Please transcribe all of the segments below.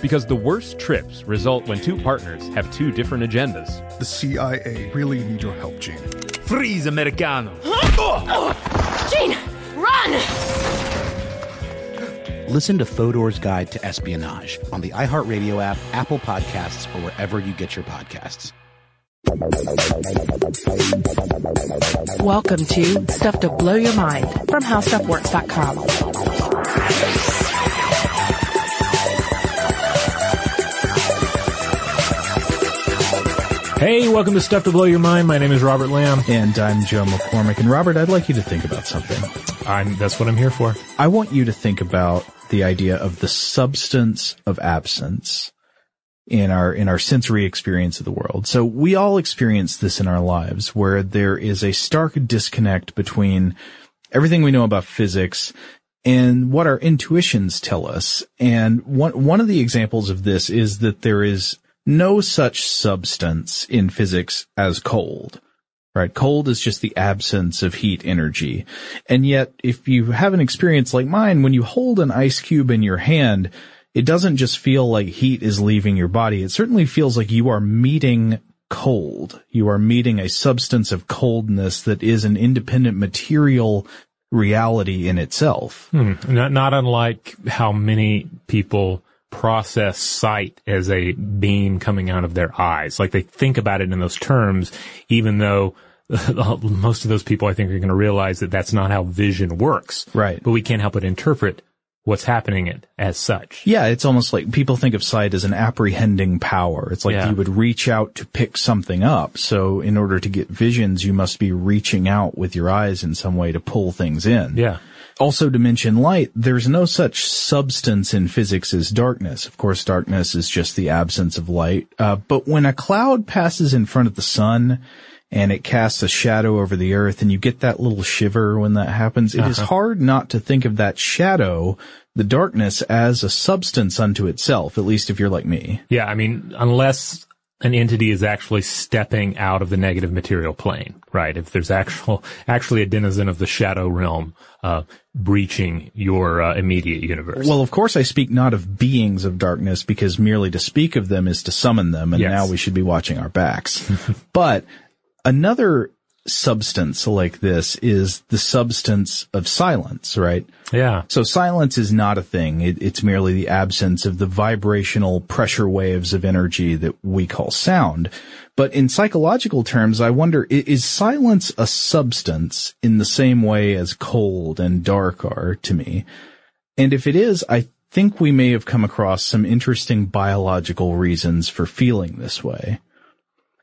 because the worst trips result when two partners have two different agendas. The CIA really need your help, Gene. Freeze, Americano! Gene, run! Listen to Fodor's Guide to Espionage on the iHeartRadio app, Apple Podcasts, or wherever you get your podcasts. Welcome to Stuff to Blow Your Mind from HowStuffWorks.com. Hey, welcome to Stuff to Blow Your Mind. My name is Robert Lamb. And I'm Joe McCormick. And Robert, I'd like you to think about something. I'm, that's what I'm here for. I want you to think about the idea of the substance of absence in our, in our sensory experience of the world. So we all experience this in our lives where there is a stark disconnect between everything we know about physics and what our intuitions tell us. And one, one of the examples of this is that there is no such substance in physics as cold. Right? Cold is just the absence of heat energy. And yet, if you have an experience like mine, when you hold an ice cube in your hand, it doesn't just feel like heat is leaving your body. It certainly feels like you are meeting cold. You are meeting a substance of coldness that is an independent material reality in itself. Hmm. Not, not unlike how many people process sight as a beam coming out of their eyes. Like they think about it in those terms, even though most of those people I think are going to realize that that's not how vision works. Right. But we can't help but interpret what's happening it as such. Yeah, it's almost like people think of sight as an apprehending power. It's like Yeah. you would reach out to pick something up. So in order to get visions, you must be reaching out with your eyes in some way to pull things in. Yeah. Also to mention light, there's no such substance in physics as darkness. Of course, darkness is just the absence of light. Uh, but when a cloud passes in front of the sun and it casts a shadow over the earth and you get that little shiver when that happens, it is Uh-huh. hard not to think of that shadow, the darkness, as a substance unto itself, at least if you're like me. Yeah. I mean, unless an entity is actually stepping out of the negative material plane, right? If there's actual, actually a denizen of the shadow realm, uh, breaching your uh, immediate universe. Well, of course I speak not of beings of darkness because merely to speak of them is to summon them and Yes. now we should be watching our backs. but another substance like this is the substance of silence, right? yeah. So silence is not a thing. It, it's merely the absence of the vibrational pressure waves of energy that we call sound. But in psychological terms, I wonder, is silence a substance in the same way as cold and dark are to me? And if it is, I think we may have come across some interesting biological reasons for feeling this way.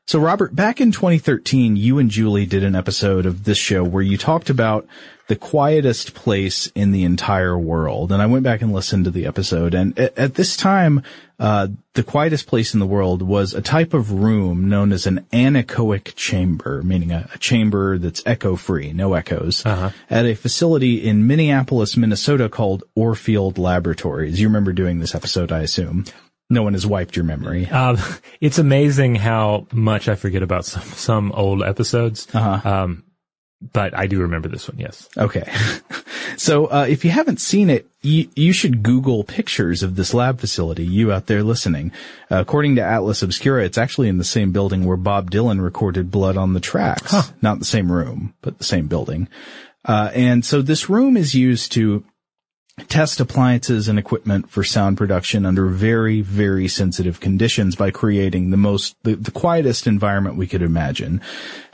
So Robert, back in 2013, you and Julie did an episode of this show where you talked about the quietest place in the entire world. And I went back and listened to the episode. And at, at this time, uh, the quietest place in the world was a type of room known as an anechoic chamber, meaning a, a chamber that's echo free, no echoes, Uh-huh. at a facility in Minneapolis, Minnesota called Orfield Laboratories. You remember doing this episode, I assume. No one has wiped your memory. Um, it's amazing how much I forget about some, some old episodes. Uh-huh. Um, but I do remember this one, yes. Okay. so, uh, if you haven't seen it, you, you should Google pictures of this lab facility, you out there listening. Uh, according to Atlas Obscura, it's actually in the same building where Bob Dylan recorded Blood on the Tracks. Not the same room, but the same building. Uh, and so this room is used to test appliances and equipment for sound production under very, very sensitive conditions by creating the most, the, the quietest environment we could imagine.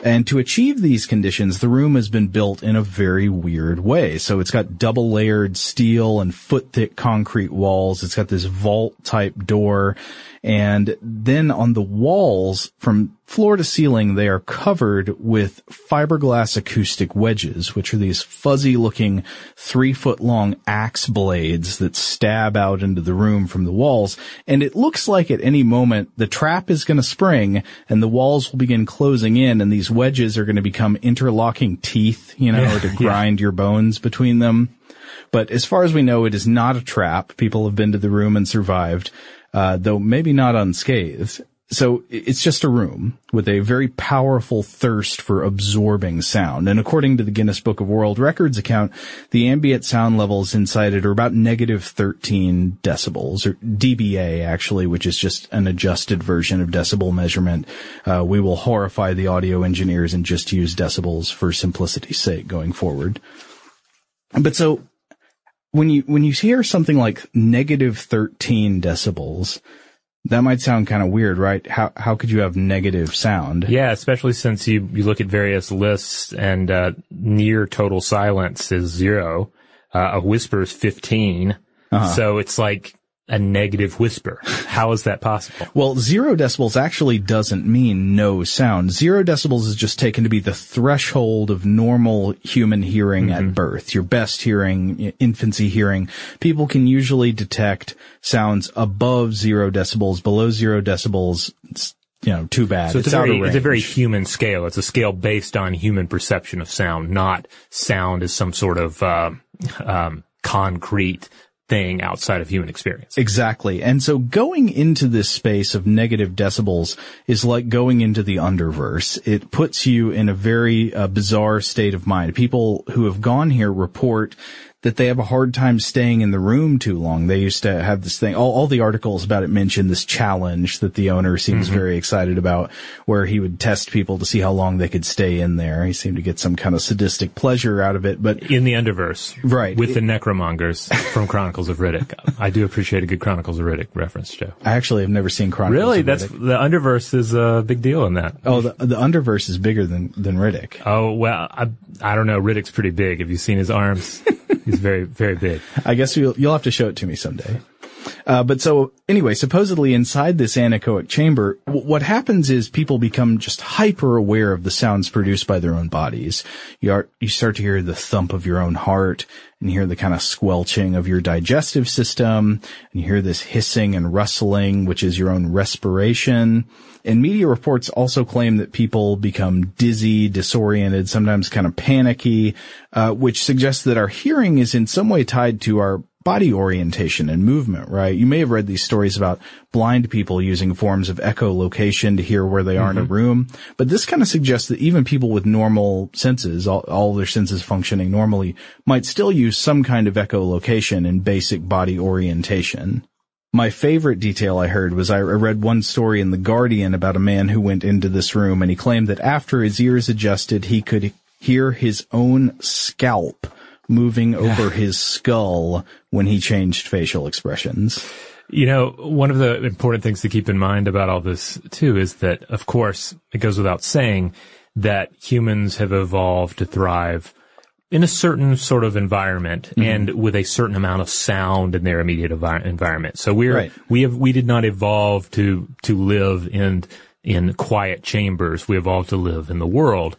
And to achieve these conditions, the room has been built in a very weird way. So it's got double layered steel and foot thick concrete walls. It's got this vault type door. And then on the walls from floor to ceiling, they are covered with fiberglass acoustic wedges, which are these fuzzy looking three foot long axe blades that stab out into the room from the walls. And it looks like at any moment the trap is going to spring and the walls will begin closing in and these wedges are going to become interlocking teeth, you know, Yeah, to yeah. grind your bones between them. But as far as we know, it is not a trap. People have been to the room and survived, uh, though maybe not unscathed. So it's just a room with a very powerful thirst for absorbing sound. And according to the Guinness Book of World Records account, the ambient sound levels inside it are about negative 13 decibels, or dBA actually, which is just an adjusted version of decibel measurement. Uh, we will horrify the audio engineers and just use decibels for simplicity's sake going forward. But so when you when you hear something like negative 13 decibels, that might sound kind of weird, right? How how could you have negative sound? Yeah, especially since you, you look at various lists and, uh, near total silence is zero. Uh, a whisper is 15. Uh-huh. So it's like a negative whisper. How is that possible? Well, zero decibels actually doesn't mean no sound. Zero decibels is just taken to be the threshold of normal human hearing at birth. Your best hearing, infancy hearing. People can usually detect sounds above zero decibels, below zero decibels. It's, you know, too bad. So it's, it's a very, it's a very human scale. It's a scale based on human perception of sound, not sound as some sort of, uh, um, concrete thing outside of human experience. Exactly. And so going into this space of negative decibels is like going into the underverse. It puts you in a very uh, bizarre state of mind. People who have gone here report that they have a hard time staying in the room too long. They used to have this thing, all, all the articles about it mention this challenge that the owner seems Mhm. very excited about where he would test people to see how long they could stay in there. He seemed to get some kind of sadistic pleasure out of it, but in the underverse, right. With the necromongers from Chronicles of Riddick. I do appreciate a good Chronicles of Riddick reference, Joe. I actually have never seen Chronicles Really? of That's the underverse is a big deal in that. Oh, the, the underverse is bigger than, than Riddick. Oh, well, I, I don't know. Riddick's pretty big. Have you seen his arms? He's very, very big. I guess you'll, you'll have to show it to me someday. Uh, but so anyway, supposedly inside this anechoic chamber, w- what happens is people become just hyper aware of the sounds produced by their own bodies. You are, you start to hear the thump of your own heart and hear the kind of squelching of your digestive system and you hear this hissing and rustling, which is your own respiration. And media reports also claim that people become dizzy, disoriented, sometimes kind of panicky, uh, which suggests that our hearing is in some way tied to our body orientation and movement, right? You may have read these stories about blind people using forms of echolocation to hear where they are in a Mhm. room. But this kind of suggests that even people with normal senses, all, all their senses functioning normally, might still use some kind of echolocation and basic body orientation. My favorite detail I heard was I read one story in The Guardian about a man who went into this room and he claimed that after his ears adjusted, he could hear his own scalp moving over his skull when he changed facial expressions. You know, one of the important things to keep in mind about all this too is that, of course, it goes without saying that humans have evolved to thrive in a certain sort of environment Mhm. and with a certain amount of sound in their immediate envi- environment. So we're, Right. we have, we did not evolve to, to live in in quiet chambers. We evolved to live in the world.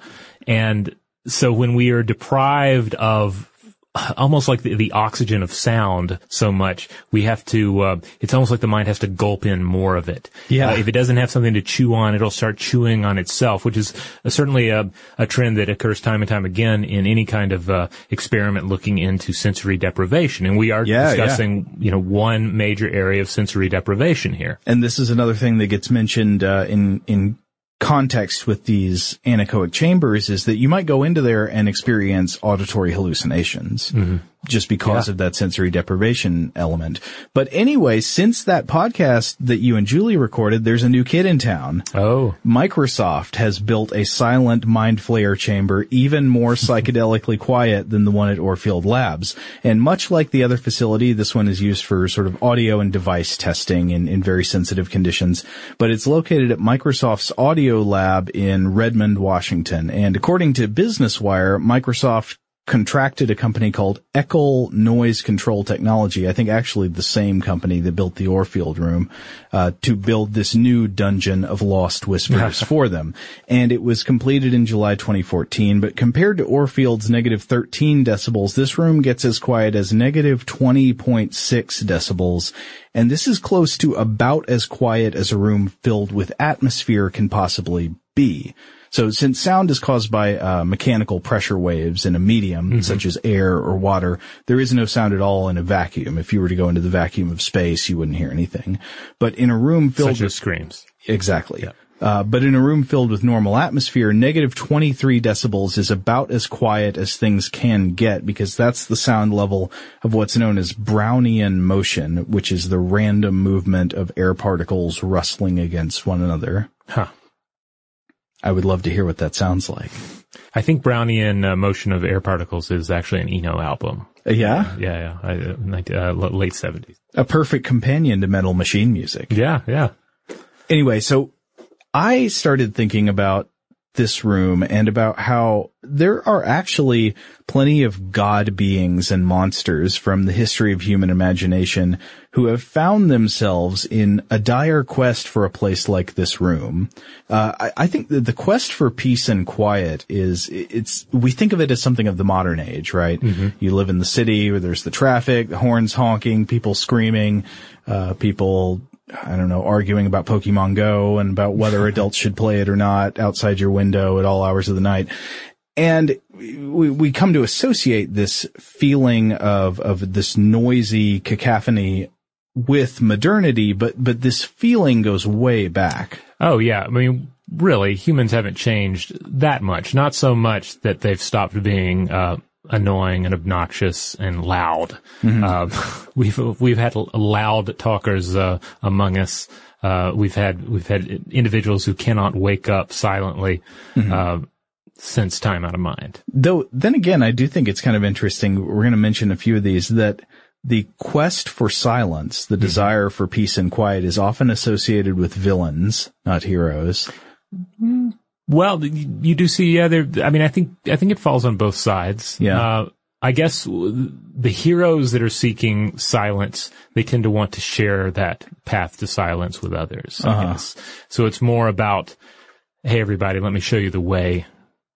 And so when we are deprived of almost like the, the, oxygen of sound so much, we have to, uh, it's almost like the mind has to gulp in more of it. Yeah. Uh, if it doesn't have something to chew on, it'll start chewing on itself, which is uh, certainly a, a trend that occurs time and time again in any kind of, uh, experiment looking into sensory deprivation. And we are yeah, discussing, yeah. you know, one major area of sensory deprivation here. And this is another thing that gets mentioned, uh, in, in context with these anechoic chambers is that you might go into there and experience auditory hallucinations mm-hmm. Just because yeah. of that sensory deprivation element. But anyway, since that podcast that you and Julie recorded, there's a new kid in town. Oh. Microsoft has built a silent mind flayer chamber even more psychedelically quiet than the one at Orfield Labs. And much like the other facility, this one is used for sort of audio and device testing in, in very sensitive conditions. But it's located at Microsoft's audio lab in Redmond, Washington. And according to Business Wire, Microsoft contracted a company called Eckel Noise Control Technology. I think actually the same company that built the Orfield room, uh, to build this new dungeon of lost whispers for them. And it was completed in July 2014, but compared to Orfield's negative 13 decibels, this room gets as quiet as negative 20.6 decibels. And this is close to about as quiet as a room filled with atmosphere can possibly be. So since sound is caused by uh, mechanical pressure waves in a medium, mm-hmm. such as air or water, there is no sound at all in a vacuum. If you were to go into the vacuum of space, you wouldn't hear anything. But in a room filled such with screams. Exactly. Yeah. Uh, but in a room filled with normal atmosphere, negative 23 decibels is about as quiet as things can get because that's the sound level of what's known as Brownian motion, which is the random movement of air particles rustling against one another. Huh. I would love to hear what that sounds like. I think Brownian uh, motion of air particles is actually an Eno album. Uh, yeah? Yeah, yeah. I, uh, late 70s. A perfect companion to metal machine music. Yeah, yeah. Anyway, so I started thinking about this room and about how there are actually plenty of god beings and monsters from the history of human imagination who have found themselves in a dire quest for a place like this room. Uh, I, I, think that the quest for peace and quiet is, it's, we think of it as something of the modern age, right? Mm-hmm. You live in the city where there's the traffic, the horns honking, people screaming, uh, people I don't know, arguing about Pokemon Go and about whether adults should play it or not outside your window at all hours of the night. And we, we come to associate this feeling of, of this noisy cacophony with modernity, but, but this feeling goes way back. Oh yeah. I mean, really, humans haven't changed that much. Not so much that they've stopped being, uh, annoying and obnoxious and loud. Mm-hmm. Uh, we've we've had loud talkers uh, among us. Uh, we've had we've had individuals who cannot wake up silently. Mm-hmm. since time out of mind. Though, then again, I do think it's kind of interesting. We're going to mention a few of these that the quest for silence, the mm-hmm. desire for peace and quiet is often associated with villains, not heroes. Well, you do see, yeah, there, I mean, I think, I think it falls on both sides. Yeah. Uh, I guess the heroes that are seeking silence, they tend to want to share that path to silence with others. Uh-huh. guess. So it's more about, hey, everybody, let me show you the way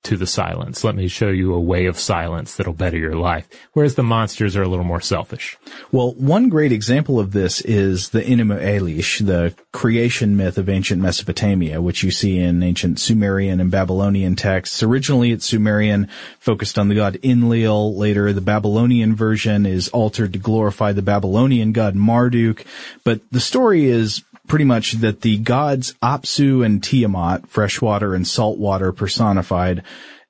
to the silence. Let me show you a way of silence that'll better your life. Whereas the monsters are a little more selfish. Well, one great example of this is the Enuma Elish, the creation myth of ancient Mesopotamia, which you see in ancient Sumerian and Babylonian texts. Originally it's Sumerian, focused on the god Enlil. Later, the Babylonian version is altered to glorify the Babylonian god Marduk. But the story is pretty much that the gods Apsu and Tiamat, freshwater and saltwater personified,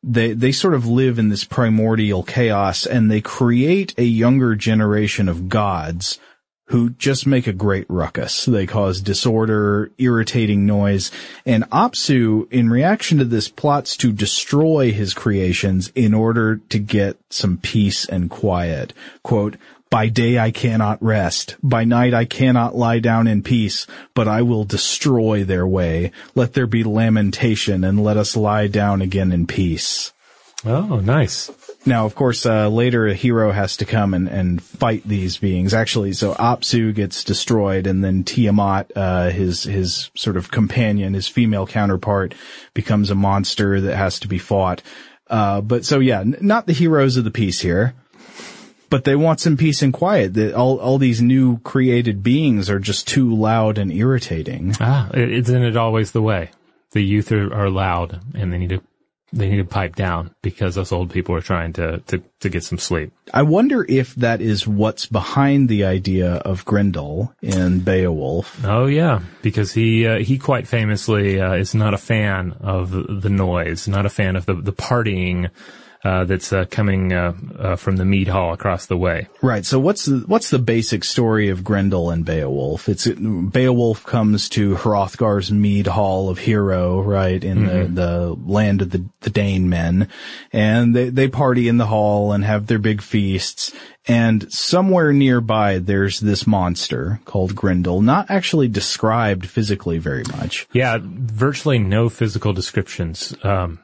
they, they sort of live in this primordial chaos and they create a younger generation of gods who just make a great ruckus. They cause disorder, irritating noise, and Apsu, in reaction to this, plots to destroy his creations in order to get some peace and quiet. Quote, by day I cannot rest. By night I cannot lie down in peace, but I will destroy their way. Let there be lamentation and let us lie down again in peace. Oh, nice. Now, of course, uh, later a hero has to come and, and fight these beings. Actually, so Apsu gets destroyed, and then Tiamat, uh, his his sort of companion, his female counterpart, becomes a monster that has to be fought. Uh, but so yeah, n- not the heroes of the piece here. But they want some peace and quiet. That all all these new created beings are just too loud and irritating. Ah, isn't it always the way? The youth are, are loud and they need to they need to pipe down because us old people are trying to, to, to get some sleep. I wonder if that is what's behind the idea of Grendel in Beowulf. Oh yeah, because he uh, he quite famously uh, is not a fan of the noise, not a fan of the the partying uh, that's uh, coming uh, uh, from the mead hall across the way. Right. So what's the what's the basic story of Grendel and Beowulf? It's Beowulf comes to Hrothgar's mead hall of Heorot, right, in Mhm. the, the land of the, the Dane men. And they, they party in the hall and have their big feasts. And somewhere nearby there's this monster called Grendel, not actually described physically very much. Yeah, virtually no physical descriptions, um,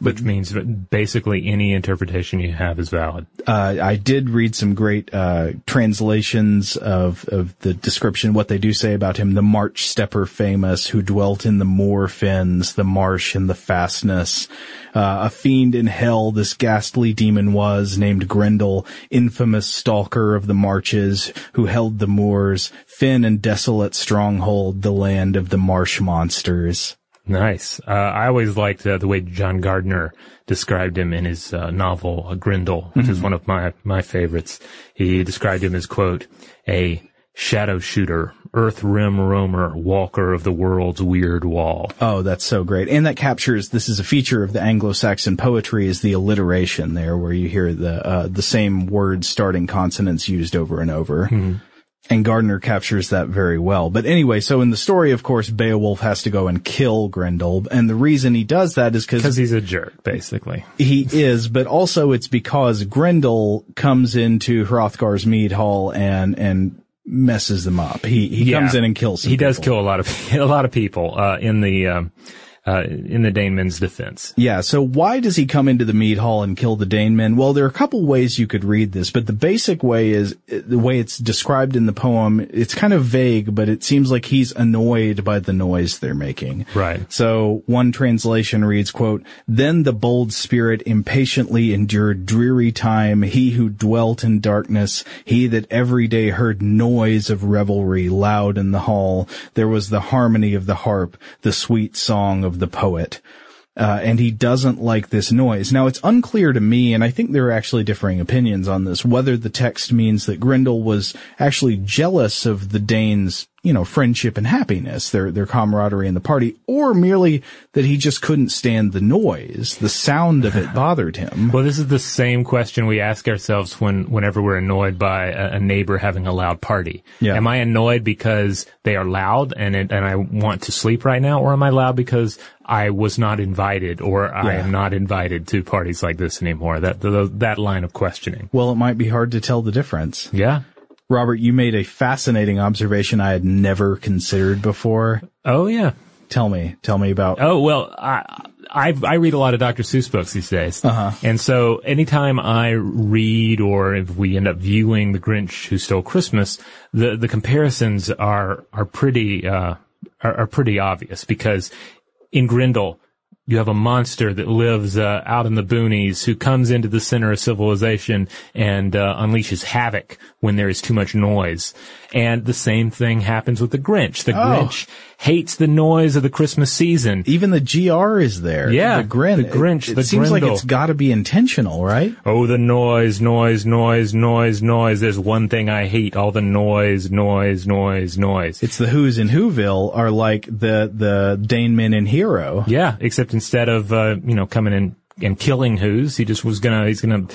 which means that basically any interpretation you have is valid. Uh, I did read some great uh, translations of of the description. What they do say about him: the March stepper famous, who dwelt in the moor fens, the marsh and the fastness. Uh, a fiend in hell, this ghastly demon was named Grendel, infamous stalker of the marches, who held the moors, fen and desolate stronghold, the land of the marsh monsters. Nice. Uh, I always liked uh, the way John Gardner described him in his uh, novel Grendel, which is Mhm. one of my my favorites. He described him as quote a shadow shooter, earth rim roamer, walker of the world's weird wall. Oh, that's so great. And that captures, this is a feature of the Anglo-Saxon poetry is the alliteration there where you hear the, uh, the same word starting consonants used over and over. And Gardner captures that very well. But anyway, so in the story, of course, Beowulf has to go and kill Grendel. And the reason he does that is because Because he's a jerk, basically. he is, but also it's because Grendel comes into Hrothgar's mead hall and, and messes them up. He, he Yeah. comes in and kills some He does kill a lot of a lot of people uh, in the um, uh, in the Danemen's defense. Yeah, so why does he come into the mead hall and kill the Danemen? Well, there are a couple ways you could read this, but the basic way is the way it's described in the poem. It's kind of vague, but it seems like he's annoyed by the noise they're making. Right. So one translation reads, quote, Then the bold spirit impatiently endured dreary time, he who dwelt in darkness, he that every day heard noise of revelry loud in the hall. There was the harmony of the harp, the sweet song of the poet. Uh, and he doesn't like this noise. Now it's unclear to me, and I think there are actually differing opinions on this, whether the text means that Grendel was actually jealous of the Danes, you know, friendship and happiness, their, their camaraderie in the party, or merely that he just couldn't stand the noise. The sound of it bothered him. Well, this is the same question we ask ourselves when, whenever we're annoyed by a, a neighbor having a loud party. Yeah. Am I annoyed because they are loud and it, and I want to sleep right now, or am I loud because I was not invited, or I Yeah. am not invited to parties like this anymore? That the, that line of questioning. Well, it might be hard to tell the difference. Yeah. Robert, you made a fascinating observation I had never considered before. Oh yeah. Tell me, tell me about. Oh well, I I, I read a lot of Dr. Seuss books these days, Uh-huh. and so anytime I read or if we end up viewing The Grinch Who Stole Christmas, the the comparisons are are pretty uh, are, are pretty obvious because in Grendel. You have a monster that lives uh, out in the boonies who comes into the center of civilization and uh, unleashes havoc when there is too much noise. And the same thing happens with the Grinch. The Oh. Grinch hates the noise of the Christmas season. Even the GR is there. Yeah, The grin. the Grinch, It, it the seems like it's gotta be intentional, right? Oh, the noise, noise, noise, noise, noise. There's one thing I hate. All the noise, noise, noise, noise. It's the Who's in Whoville are like the, the Danemen in Heorot. Yeah, except instead of, uh, you know, coming in and killing who's, he just was gonna, he's gonna,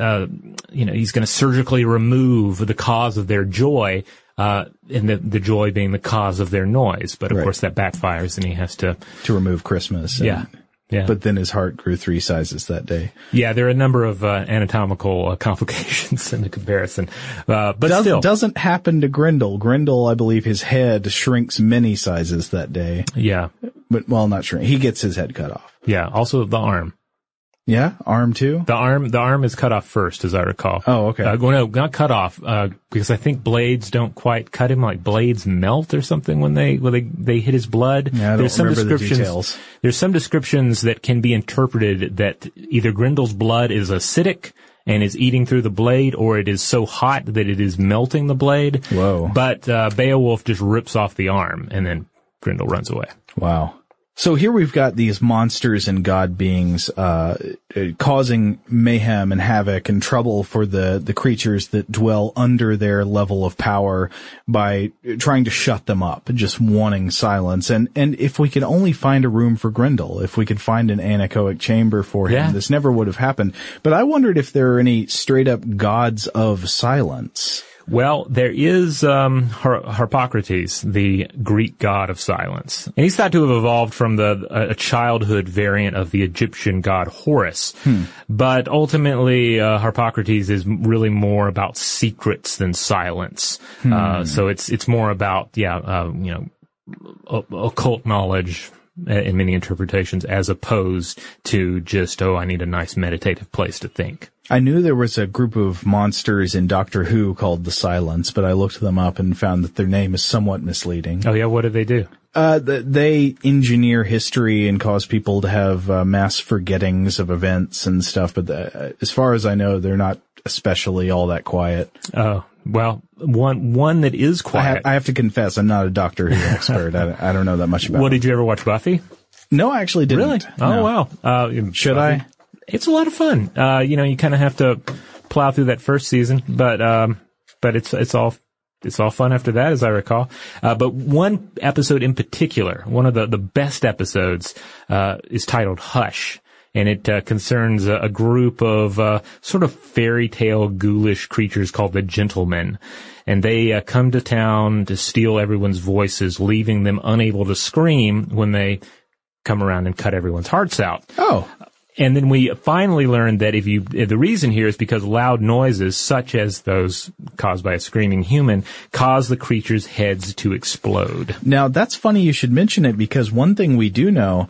uh, you know, he's gonna surgically remove the cause of their joy, uh, and the, the joy being the cause of their noise. But of Right. course that backfires and he has to, To remove Christmas. and- Yeah. Yeah. But then his heart grew three sizes that day. yeah, there are a number of, uh, anatomical uh, complications in the comparison. Uh, but Does, still. doesn't happen to Grendel. Grendel, I believe his head shrinks many sizes that day. yeah. But, well, not shrink. He gets his head cut off. Yeah. Also the arm. Yeah, arm too. The arm, the arm is cut off first, as I recall. Oh, okay. Uh, no, not cut off, uh, because I think blades don't quite cut him. Like blades melt or something when they when they they hit his blood. Yeah, I don't remember the details. There's some descriptions that can be interpreted that either Grendel's blood is acidic and is eating through the blade, or it is so hot that it is melting the blade. Whoa! But uh, Beowulf just rips off the arm, and then Grendel runs away. Wow. So here we've got these monsters and god beings, uh, causing mayhem and havoc and trouble for the, the creatures that dwell under their level of power by trying to shut them up, just wanting silence. And, and if we could only find a room for Grendel, if we could find an anechoic chamber for him, Yeah. this never would have happened. But I wondered if there are any straight up gods of silence. Well, there is um, Har- Harpocrates, the Greek god of silence, and he's thought to have evolved from the a childhood variant of the Egyptian god Horus. But ultimately, uh, Harpocrates is really more about secrets than silence. Uh, so it's it's more about yeah, uh, you know, o- occult knowledge uh, in many interpretations, as opposed to just oh, I need a nice meditative place to think. I knew there was a group of monsters in Doctor Who called the Silence, but I looked them up and found that their name is somewhat misleading. Oh yeah, what do they do? Uh, they engineer history and cause people to have uh, mass forgettings of events and stuff, but the, as far as I know, they're not especially all that quiet. Oh well, one one that is I, quiet. ha- I have to confess, I'm not a Doctor Who expert. I, I don't know that much about it. Well, did you ever watch Buffy? No, I actually didn't. Really? Oh No. wow. Uh, Should Buffy- I? It's a lot of fun. Uh, you know, you kind of have to plow through that first season, but um, but it's it's all it's all fun after that, as I recall. Uh, but one episode in particular, one of the the best episodes, uh, is titled Hush. And it uh, concerns a, a group of uh, sort of fairy tale ghoulish creatures called the Gentlemen, and they uh, come to town to steal everyone's voices, leaving them unable to scream when they come around and cut everyone's hearts out. Oh, And then we finally learned that if you, the reason here is because loud noises, such as those caused by a screaming human, cause the creature's heads to explode. Now that's funny you should mention it because one thing we do know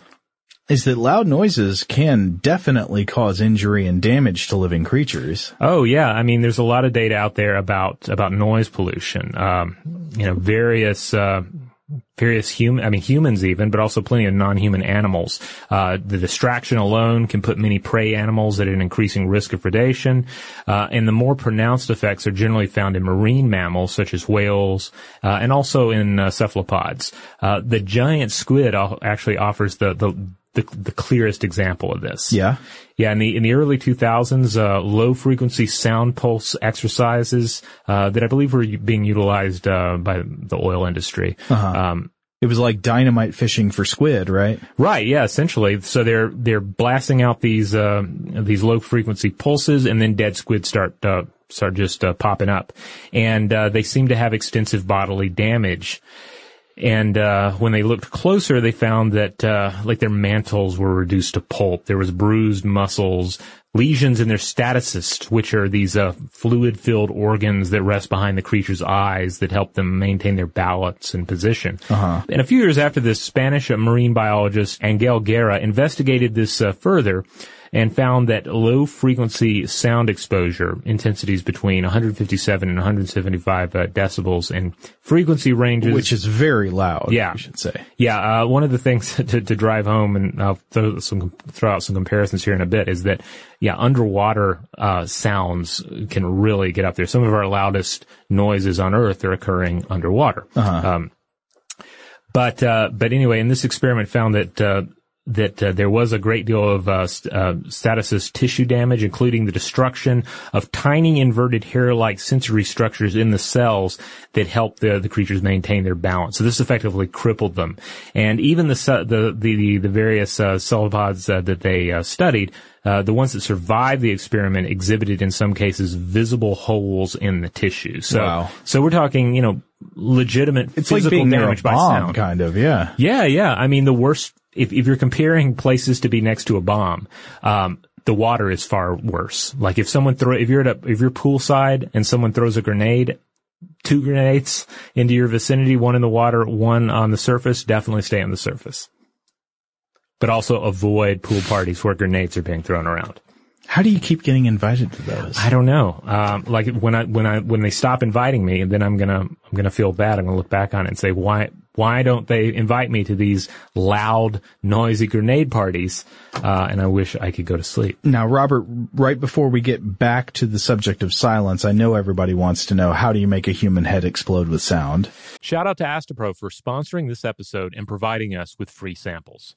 is that loud noises can definitely cause injury and damage to living creatures. Oh yeah, I mean, there's a lot of data out there about about noise pollution. Um, you know, various. Uh, Various human, I mean humans even, but also plenty of non-human animals. Uh, the distraction alone can put many prey animals at an increasing risk of predation, uh, and the more pronounced effects are generally found in marine mammals such as whales, uh, and also in uh, cephalopods. Uh, the giant squid actually offers the, the the the clearest example of this. Yeah. Yeah, in the in the early 2000s, uh, low frequency sound pulse exercises uh, that I believe were being utilized uh, by the oil industry. Um, It was like dynamite fishing for squid, right? Right. Yeah. Essentially. So they're they're blasting out these uh, these low frequency pulses, and then dead squid start uh, start just uh, popping up, and uh, they seem to have extensive bodily damage. And uh, when they looked closer, they found that uh, like their mantles were reduced to pulp. There was bruised muscles, lesions in their statocysts, which are these uh, fluid-filled organs that rest behind the creature's eyes that help them maintain their balance and position. Uh-huh. And a few years after this, Spanish marine biologist Angel Guerra investigated this uh, further and found that low frequency sound exposure, intensities between 157 and 175 uh, decibels, and frequency ranges, Which is very loud. Yeah. I should say. yeah, uh, one of the things to, to drive home, and I'll throw some throw out some comparisons here in a bit, is that yeah, underwater uh, sounds can really get up there. Some of our loudest noises on Earth are occurring underwater. Um, but uh, but anyway, in this experiment found that uh, that uh, there was a great deal of uh, st- uh, statocyst tissue damage, including the destruction of tiny inverted hair-like sensory structures in the cells that help the the creatures maintain their balance. So this effectively crippled them, and even the the the the various uh, cephalopods uh, that they uh, studied. Uh, the ones that survived the experiment exhibited in some cases visible holes in the tissue. So, Wow. so we're talking, you know, legitimate It's like physical being near a damage by sound. kind of. Yeah. Yeah, yeah. I mean, the worst, if, if you're comparing places to be next to a bomb, um, the water is far worse. Like if someone throw, if you're at a, if you're poolside and someone throws a grenade, two grenades into your vicinity, one in the water, one on the surface, definitely stay on the surface. but also avoid pool parties where grenades are being thrown around. How do you keep getting invited to those? I don't know. Um, like when I when I when they stop inviting me, then I'm gonna I'm gonna feel bad. I'm gonna look back on it and say why why don't they invite me to these loud, noisy grenade parties? Uh, and I wish I could go to sleep. Now, Robert, right before we get back to the subject of silence, I know everybody wants to know how do you make a human head explode with sound? Shout out to Astepro for sponsoring this episode and providing us with free samples.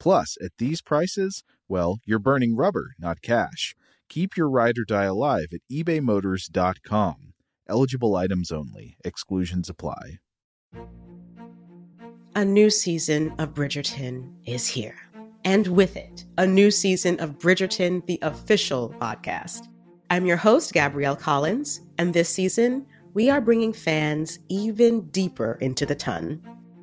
Plus, at these prices, well, you're burning rubber, not cash. Keep your ride or die alive at ebaymotors.com. Eligible items only, exclusions apply. A new season of Bridgerton is here. And with it, a new season of Bridgerton, the official podcast. I'm your host, Gabrielle Collins, and this season, we are bringing fans even deeper into the ton.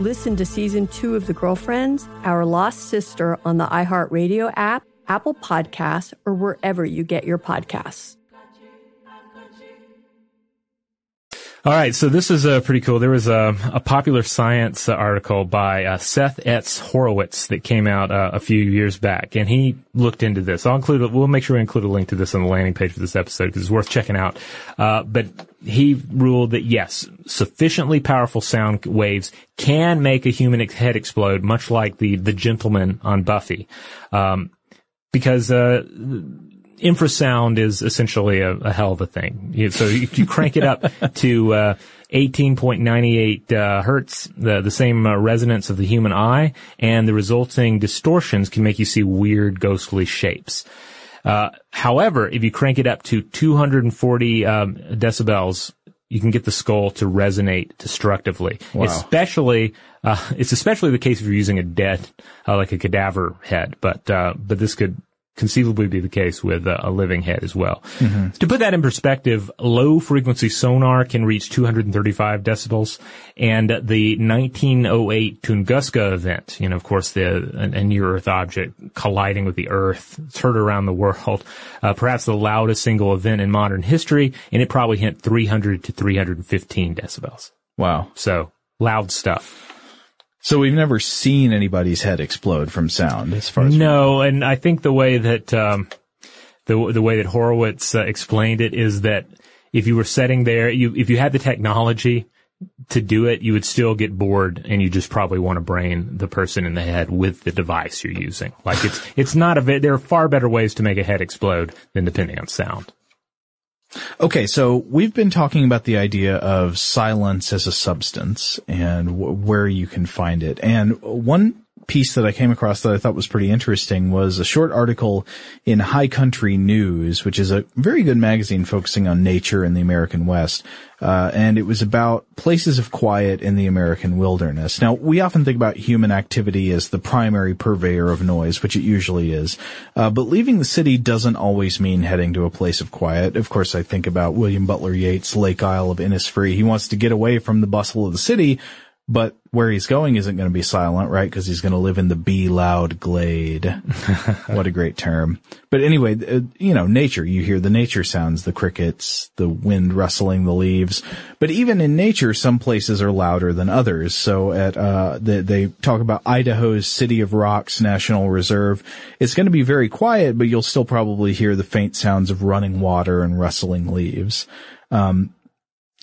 Listen to season two of The Girlfriends, Our Lost Sister on the iHeartRadio app, Apple Podcasts, or wherever you get your podcasts. All right, so this is uh, pretty cool. There was a, a popular science article by uh, Seth Etz Horowitz that came out uh, a few years back, and he looked into this. I'll include, we'll make sure we include a link to this on the landing page for this episode because it's worth checking out. Uh, but he ruled that yes, sufficiently powerful sound waves can make a human head explode, much like the the gentleman on Buffy, um, because uh, infrasound is essentially a, a hell of a thing. So if you crank it up to uh, 18.98 uh, hertz, the the same uh, resonance of the human eye, and the resulting distortions can make you see weird, ghostly shapes. Uh, however, if you crank it up to 240 um, decibels, you can get the skull to resonate destructively. Wow. Especially, uh, it's especially the case if you're using a dead, uh, like a cadaver head. But uh, but this could conceivably be the case with uh, a living head as well. Mm-hmm. To put that in perspective, low frequency sonar can reach 235 decibels, and the 1908 Tunguska event, you know, of course, the a near Earth object colliding with the Earth, it's heard around the world, uh, perhaps the loudest single event in modern history, and it probably hit 300 to 315 decibels. Wow. So loud stuff. So we've never seen anybody's head explode from sound, as far as no, and I think the way that um, the the way that Horowitz uh, explained it is that if you were sitting there, you if you had the technology to do it, you would still get bored, and you just probably want to brain the person in the head with the device you're using. Like it's it's not a there are far better ways to make a head explode than depending on sound. Okay, so we've been talking about the idea of silence as a substance and w- where you can find it. And one piece that I came across that I thought was pretty interesting was a short article in High Country News, which is a very good magazine focusing on nature in the American West. Uh, and it was about places of quiet in the American wilderness. Now, we often think about human activity as the primary purveyor of noise, which it usually is. Uh, but leaving the city doesn't always mean heading to a place of quiet. Of course, I think about William Butler Yeats' Lake Isle of Innisfree. He wants to get away from the bustle of the city, but where he's going isn't going to be silent, right? Because he's going to live in the bee loud glade. what a great term. But anyway, uh, you know, nature, you hear the nature sounds, the crickets, the wind rustling the leaves. But even in nature, some places are louder than others. So at, uh, they, they talk about Idaho's City of Rocks National Reserve. It's going to be very quiet, but you'll still probably hear the faint sounds of running water and rustling leaves. Um,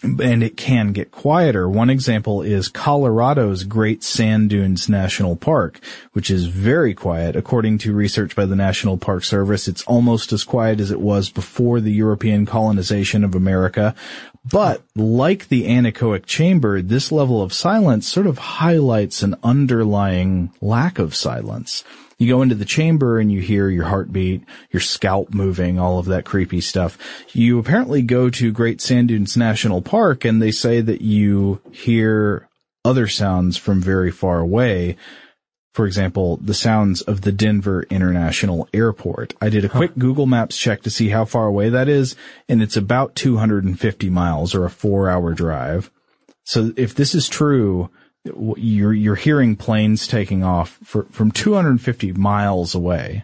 and it can get quieter. One example is Colorado's Great Sand Dunes National Park, which is very quiet. According to research by the National Park Service, it's almost as quiet as it was before the European colonization of America. But like the anechoic chamber, this level of silence sort of highlights an underlying lack of silence. You go into the chamber and you hear your heartbeat, your scalp moving, all of that creepy stuff. You apparently go to Great Sand Dunes National Park and they say that you hear other sounds from very far away. For example, the sounds of the Denver International Airport. I did a quick Google Maps check to see how far away that is, and it's about 250 miles or a four hour drive. So if this is true, you're you're hearing planes taking off for, from 250 miles away.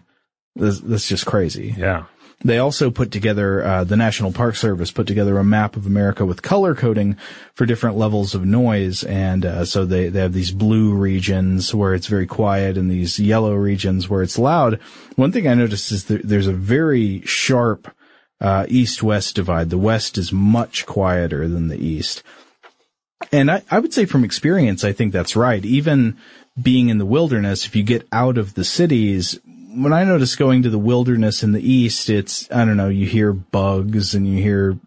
This, that's just crazy. Yeah. They also put together, uh, the National Park Service put together a map of America with color coding for different levels of noise. And, uh, so they, they have these blue regions where it's very quiet and these yellow regions where it's loud. One thing I noticed is that there's a very sharp, uh, east-west divide. The west is much quieter than the east. And I, I would say from experience, I think that's right. Even being in the wilderness, if you get out of the cities, when I notice going to the wilderness in the east, it's, I don't know, you hear bugs and you hear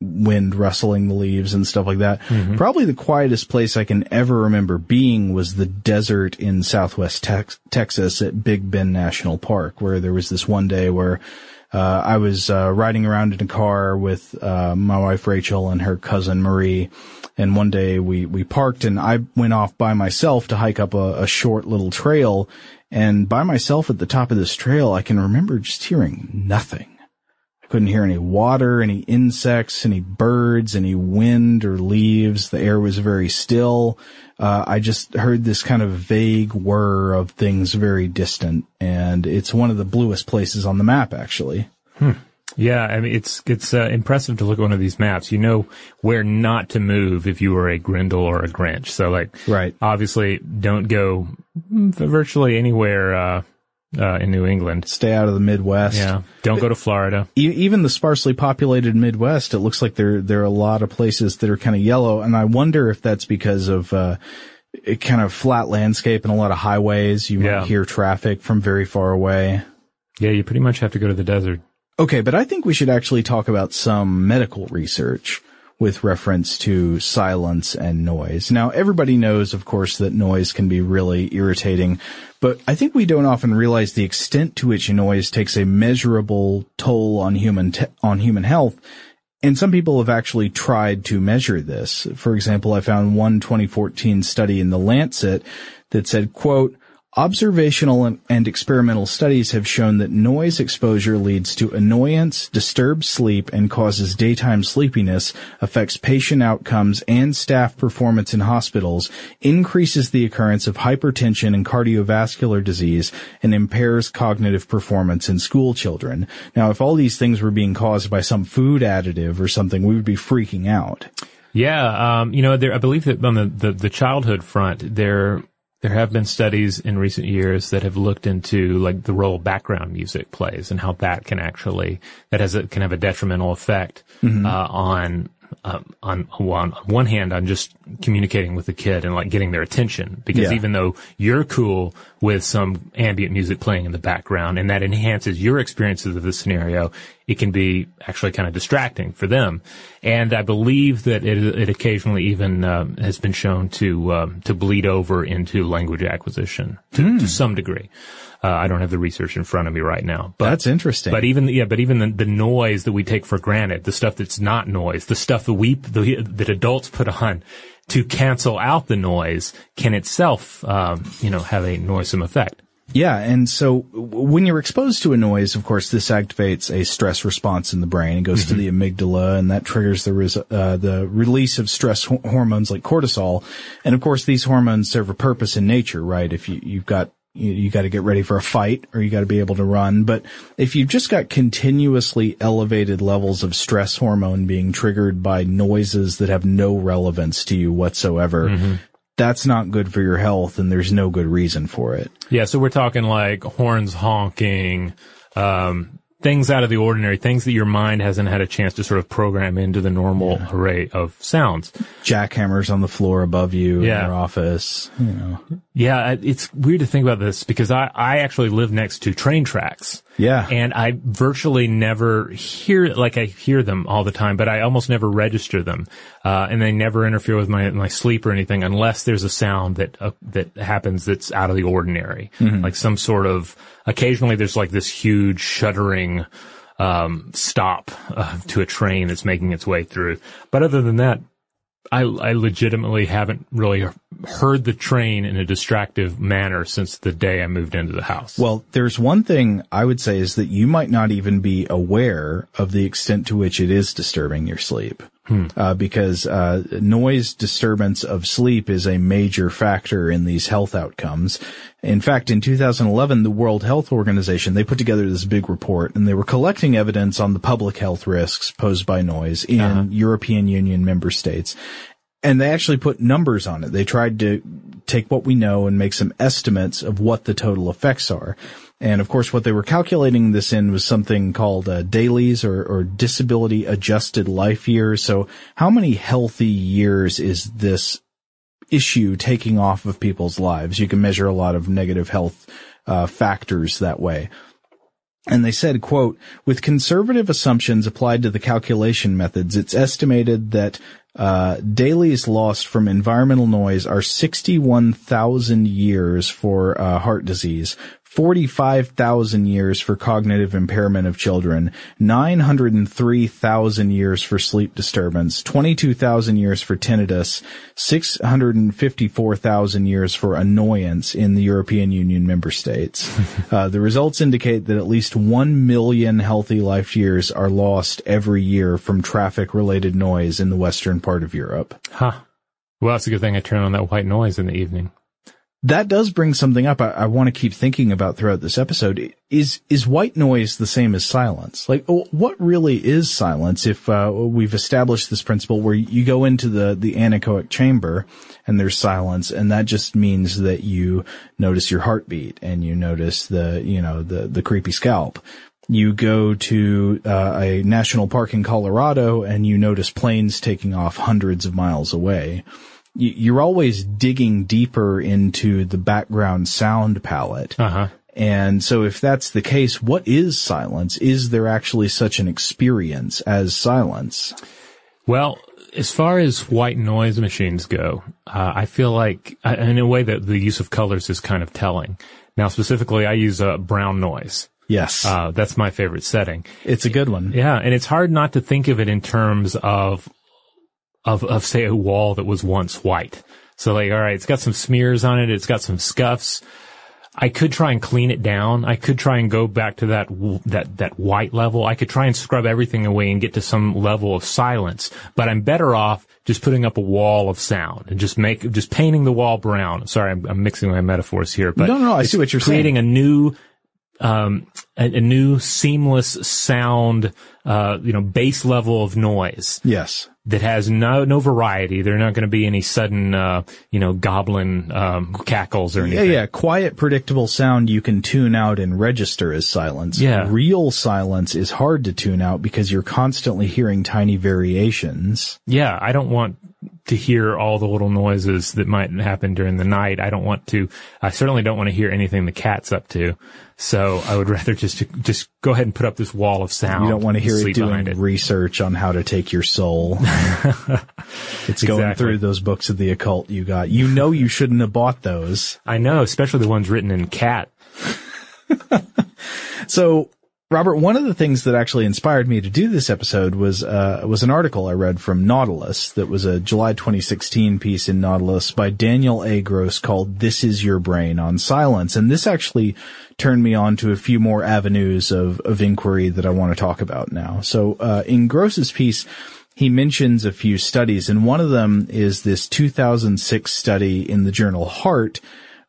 wind rustling the leaves and stuff like that. Mm-hmm. Probably the quietest place I can ever remember being was the desert in southwest tex- Texas at Big Bend National Park, where there was this one day where uh, I was uh, riding around in a car with uh, my wife Rachel and her cousin Marie, and one day we we parked and I went off by myself to hike up a, a short little trail, and by myself at the top of this trail, I can remember just hearing nothing. Couldn't hear any water, any insects, any birds, any wind or leaves. The air was very still. Uh, I just heard this kind of vague whir of things very distant, and it's one of the bluest places on the map, actually. Hmm. Yeah, I mean it's it's uh, impressive to look at one of these maps. You know where not to move if you were a Grendel or a Grinch. So like, right? Obviously, don't go virtually anywhere. Uh, uh, in New England. Stay out of the Midwest. Yeah. Don't go to Florida. E- even the sparsely populated Midwest, it looks like there, there are a lot of places that are kind of yellow. And I wonder if that's because of, uh, kind of flat landscape and a lot of highways. You Yeah. might hear traffic from very far away. Yeah, you pretty much have to go to the desert. Okay, but I think we should actually talk about some medical research with reference to silence and noise. Now, everybody knows, of course, that noise can be really irritating, but I think we don't often realize the extent to which noise takes a measurable toll on human te- on human health. And some people have actually tried to measure this. For example, I found one 2014 study in the Lancet that said, quote, Observational and- experimental studies have shown that noise exposure leads to annoyance, disturbs sleep, and causes daytime sleepiness, affects patient outcomes and staff performance in hospitals, increases the occurrence of hypertension and cardiovascular disease, and impairs cognitive performance in school children. Now, if all these things were being caused by some food additive or something, we would be freaking out. Yeah, um, you know, there, I believe that on the, the, the childhood front, there there have been studies in recent years that have looked into like the role background music plays and how that can actually that has a, can have a detrimental effect Mhm. uh, on um, on one on one hand on just communicating with the kid and like getting their attention because Yeah. even though you're cool with some ambient music playing in the background and that enhances your experiences of the scenario, it can be actually kind of distracting for them. And I believe that it, it occasionally even um, has been shown to um, to bleed over into language acquisition to, to some degree. Uh, I don't have the research in front of me right now, but That's interesting. But even yeah, but even the, the noise that we take for granted, the stuff that's not noise, the stuff that we the, that adults put on to cancel out the noise, can itself um, you know have a noisome effect. Yeah, and so when you're exposed to a noise, of course, this activates a stress response in the brain. It goes to the amygdala, and that triggers the res- uh, the release of stress ho- hormones like cortisol. And of course, these hormones serve a purpose in nature, right? If you, you've got you, you got to get ready for a fight, or you got to be able to run. But if you've just got continuously elevated levels of stress hormone being triggered by noises that have no relevance to you whatsoever. That's not good for your health, and there's no good reason for it. Yeah, so we're talking like horns honking, um, things out of the ordinary, things that your mind hasn't had a chance to sort of program into the normal array of sounds. jackhammers on the floor above you Yeah. in your office. You know. Yeah, it's weird to think about this because I, I actually live next to train tracks. Yeah. And I virtually never hear, like I hear them all the time, but I almost never register them. Uh, and they never interfere with my, my sleep or anything unless there's a sound that, uh, that happens that's out of the ordinary. Mhm. Like some sort of, occasionally there's like this huge shuddering, um, stop, uh, to a train that's making its way through. But other than that, I, I legitimately haven't really heard the train in a distractive manner since the day I moved into the house. Well, there's one thing I would say is that you might not even be aware of the extent to which it is disturbing your sleep. Hmm. Uh, because uh, noise disturbance of sleep is a major factor in these health outcomes. In fact, in 2011, the World Health Organization they put together this big report, and they were collecting evidence on the public health risks posed by noise in Uh-huh. European Union member states. And they actually put numbers on it. They tried to take what we know and make some estimates of what the total effects are. And of course, what they were calculating this in was something called uh, DALYs or, or disability adjusted life years. So how many healthy years is this issue taking off of people's lives? You can measure a lot of negative health uh, factors that way. And they said, quote, with conservative assumptions applied to the calculation methods, it's estimated that uh, DALYs lost from environmental noise are 61,000 years for uh, heart disease, 45,000 years for cognitive impairment of children, 903,000 years for sleep disturbance, 22,000 years for tinnitus, 654,000 years for annoyance in the European Union member states. uh, the results indicate that at least 1 million healthy life years are lost every year from traffic related noise in the western part of Europe. Huh. Well, that's a good thing I turn on that white noise in the evening that does bring something up I, I want to keep thinking about throughout this episode. Is is white noise the same as silence? Like, what really is silence? If uh, we've established this principle where you go into the the anechoic chamber and there's silence, and that just means that you notice your heartbeat and you notice the you know the the creepy scalp. You go to uh, a national park in Colorado and you notice planes taking off hundreds of miles away you're always digging deeper into the background sound palette. Uh-huh. And so if that's the case, what is silence? Is there actually such an experience as silence? Well, as far as white noise machines go, uh, I feel like, uh, in a way that the use of colors is kind of telling. Now, specifically, I use a uh, brown noise. Yes. Uh, that's my favorite setting. It's a good one. Yeah. And it's hard not to think of it in terms of of, of say a wall that was once white. So like, all right, it's got some smears on it. It's got some scuffs. I could try and clean it down. I could try and go back to that, that, that white level. I could try and scrub everything away and get to some level of silence, but I'm better off just putting up a wall of sound and just make, just painting the wall brown. Sorry, I'm, I'm mixing my metaphors here, but no, no, I see what you're creating saying. a new, um, a, a, new seamless sound, uh, you know, base level of noise. Yes that has no no variety. There are not going to be any sudden, uh, you know, goblin um, cackles or anything. Yeah, yeah. Quiet, predictable sound you can tune out and register as silence. Yeah. Real silence is hard to tune out because you're constantly hearing tiny variations. Yeah, I don't want to hear all the little noises that might happen during the night. I don't want to. I certainly don't want to hear anything the cat's up to. So I would rather just just go ahead and put up this wall of sound. You don't want to hear it doing it. research on how to take your soul. it's going exactly. through those books of the occult you got. You know you shouldn't have bought those. I know, especially the ones written in cat. so Robert, one of the things that actually inspired me to do this episode was uh, was an article I read from Nautilus that was a July 2016 piece in Nautilus by Daniel A. Gross called "This Is Your Brain on Silence," and this actually turned me on to a few more avenues of of inquiry that I want to talk about now. So, uh, in Gross's piece. He mentions a few studies, and one of them is this 2006 study in the journal Heart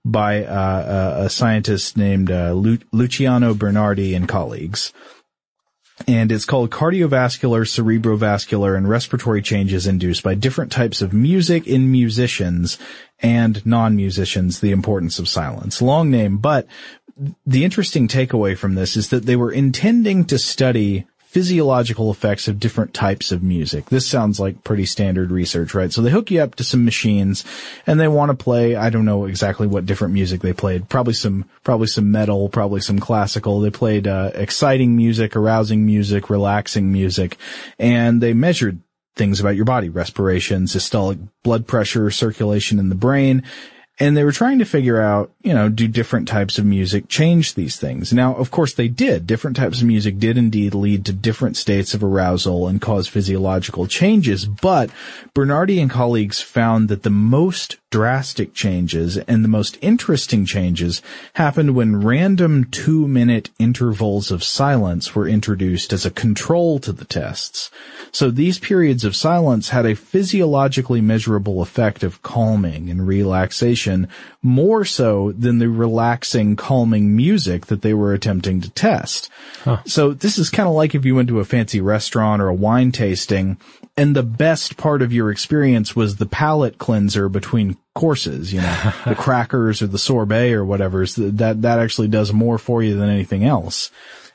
by uh, a scientist named uh, Lu- Luciano Bernardi and colleagues. And it's called cardiovascular, cerebrovascular, and respiratory changes induced by different types of music in musicians and non-musicians, the importance of silence. Long name, but the interesting takeaway from this is that they were intending to study physiological effects of different types of music. This sounds like pretty standard research, right? So they hook you up to some machines and they want to play, I don't know exactly what different music they played. Probably some, probably some metal, probably some classical. They played, uh, exciting music, arousing music, relaxing music, and they measured things about your body, respiration, systolic blood pressure, circulation in the brain, and they were trying to figure out, you know, do different types of music change these things? Now, of course they did. Different types of music did indeed lead to different states of arousal and cause physiological changes, but Bernardi and colleagues found that the most drastic changes and the most interesting changes happened when random two minute intervals of silence were introduced as a control to the tests. So these periods of silence had a physiologically measurable effect of calming and relaxation more so than the relaxing, calming music that they were attempting to test. Huh. So this is kind of like if you went to a fancy restaurant or a wine tasting and the best part of your experience was the palate cleanser between courses, you know, the crackers or the sorbet or whatever. That, that actually does more for you than anything else.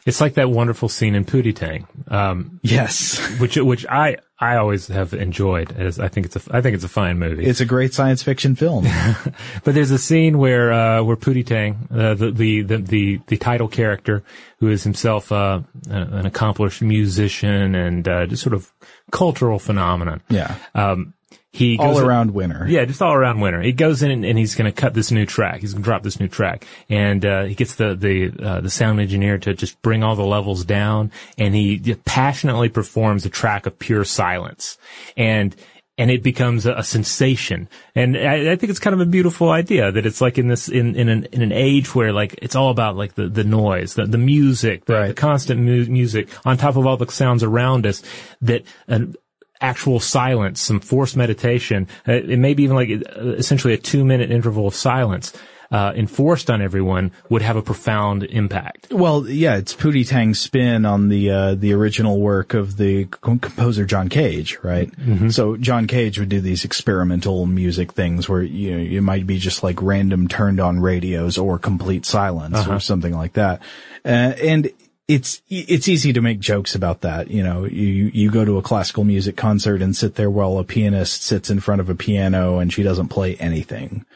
It's like that wonderful scene in Pootie Tang. Um, yes. Which, which I, I always have enjoyed as I think it's a, I think it's a fine movie. It's a great science fiction film. but there's a scene where, uh, where Pootie Tang, uh, the, the, the, the, the, title character, who is himself, uh, an accomplished musician and, uh, just sort of cultural phenomenon. Yeah. Um, he all goes in- around winner. yeah, just all around winner. He goes in and, and he's going to cut this new track. He's going to drop this new track, and uh, he gets the the uh, the sound engineer to just bring all the levels down, and he passionately performs a track of pure silence, and and it becomes a, a sensation. And I, I think it's kind of a beautiful idea that it's like in this in in an in an age where like it's all about like the the noise, the the music, the, the constant mu- music on top of all the sounds around us that. an actual silence, some forced meditation, uh, it may be even like uh, essentially a two minute interval of silence, uh, enforced on everyone would have a profound impact. Well, yeah, it's Pootie Tang's spin on the uh, the original work of the composer John Cage, right? Mm-hmm. So John Cage would do these experimental music things where you know it might be just like random turned on radios or complete silence Uh-huh. or something like that, uh, and. It's it's easy to make jokes about that, you know. You you go to a classical music concert and sit there while a pianist sits in front of a piano and she doesn't play anything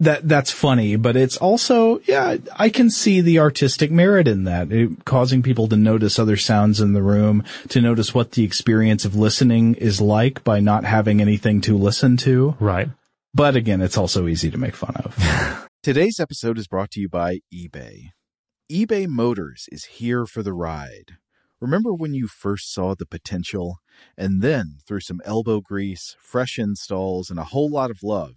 that that's funny, but it's also, yeah, I can see the artistic merit in that, it, causing people to notice other sounds in the room, to notice what the experience of listening is like by not having anything to listen to. Right. But again, it's also easy to make fun of. Today's episode is brought to you by eBay. eBay Motors is here for the ride. Remember when you first saw the potential? And then, through some elbow grease, fresh installs, and a whole lot of love,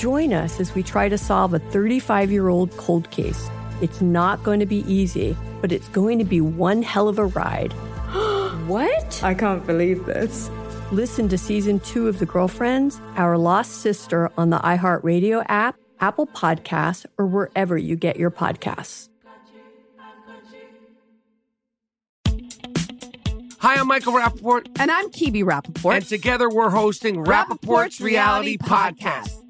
Join us as we try to solve a 35 year old cold case. It's not going to be easy, but it's going to be one hell of a ride. what? I can't believe this. Listen to season two of The Girlfriends, Our Lost Sister on the iHeartRadio app, Apple Podcasts, or wherever you get your podcasts. Hi, I'm Michael Rapaport. And I'm Kebe Rapaport. And together we're hosting Rapaport's, Rapaport's Reality Reality Podcast. We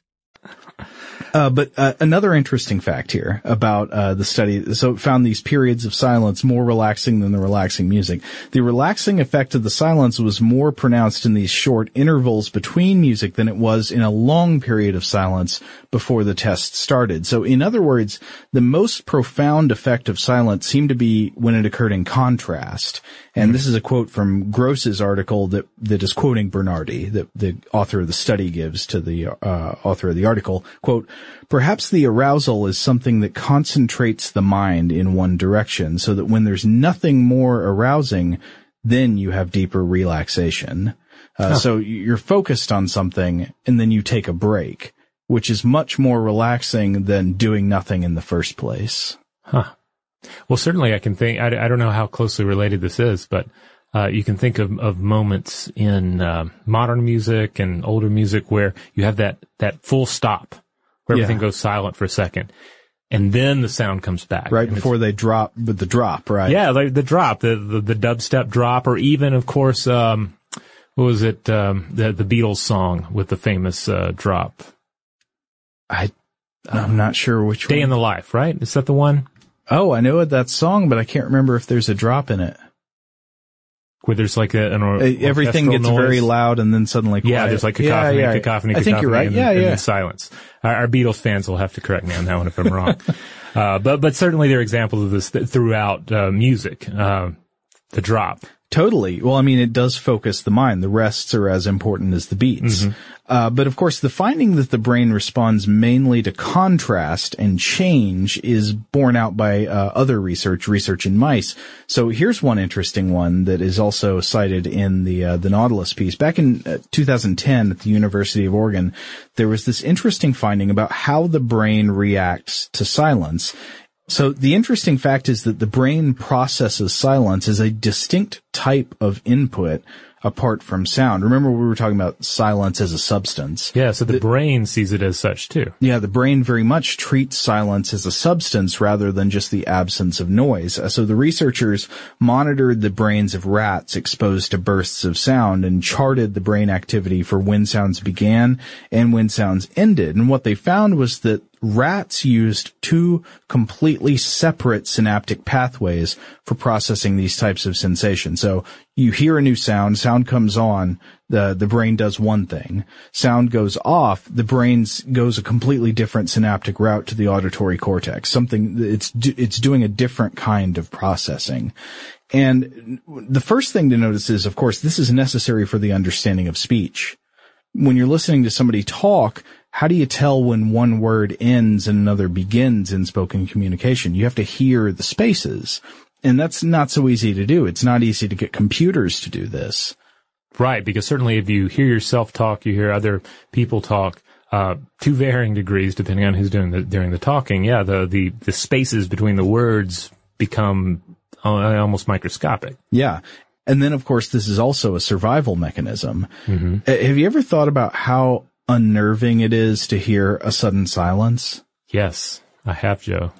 Uh, but uh, another interesting fact here about uh, the study, so it found these periods of silence more relaxing than the relaxing music. The relaxing effect of the silence was more pronounced in these short intervals between music than it was in a long period of silence before the test started. So in other words, the most profound effect of silence seemed to be when it occurred in contrast. And this is a quote from Gross's article that, that is quoting Bernardi, that the author of the study gives to the uh, author of the article. Quote, perhaps the arousal is something that concentrates the mind in one direction so that when there's nothing more arousing, then you have deeper relaxation. Uh, Huh. So you're focused on something and then you take a break, which is much more relaxing than doing nothing in the first place. Huh. Well, certainly I can think, I, I don't know how closely related this is, but uh, you can think of, of moments in uh, modern music and older music where you have that, that full stop where Yeah. everything goes silent for a second. And then the sound comes back. Right before they drop, with the drop, right? Yeah, like the drop, the, the, the dubstep drop, or even, of course, um, what was it, um, the, the Beatles song with the famous, uh, drop? I, I'm not sure which Day one. in the Life, right? Is that the one? Oh, I know that song, but I can't remember if there's a drop in it. Where there's like a, an or, Uh, Everything gets noise. very loud and then suddenly quiet. Yeah, there's like Yeah, cacophony, yeah. cacophony, I think you're right. And, yeah, and yeah. then silence. Our, our Beatles fans will have to correct me on that one if I'm wrong. uh, but but certainly there are examples of this th- throughout uh, music. Uh, the drop. Totally. Well, I mean, it does focus the mind. The rests are as important as the beats. Mhm. Uh, but of course, the finding that the brain responds mainly to contrast and change is borne out by uh, other research, research in mice. So here's one interesting one that is also cited in the uh, the Nautilus piece. Back in uh, 2010 at the University of Oregon, there was this interesting finding about how the brain reacts to silence. So the interesting fact is that the brain processes silence as a distinct type of input apart from sound. Remember we were talking about silence as a substance. Yeah, so the, brain sees it as such too. Yeah, the brain very much treats silence as a substance rather than just the absence of noise. Uh, So the researchers monitored the brains of rats exposed to bursts of sound and charted the brain activity for when sounds began and when sounds ended. And what they found was that rats used two completely separate synaptic pathways for processing these types of sensations. So you hear a new sound, sound comes on, the, the brain does one thing. Sound goes off, the brain goes a completely different synaptic route to the auditory cortex. Something, it's, it's doing a different kind of processing. And the first thing to notice is, of course, this is necessary for the understanding of speech. When you're listening to somebody talk, how do you tell when one word ends and another begins in spoken communication? You have to hear the spaces. And that's not so easy to do. It's not easy to get computers to do this. Right, because certainly if you hear yourself talk, you hear other people talk, uh, to varying degrees, depending on who's doing the, doing the talking. Yeah, the, the, the spaces between the words become uh, almost microscopic. Yeah. And then, of course, this is also a survival mechanism. Mm-hmm. Uh, Have you ever thought about how unnerving it is to hear a sudden silence? Yes, I have, Joe.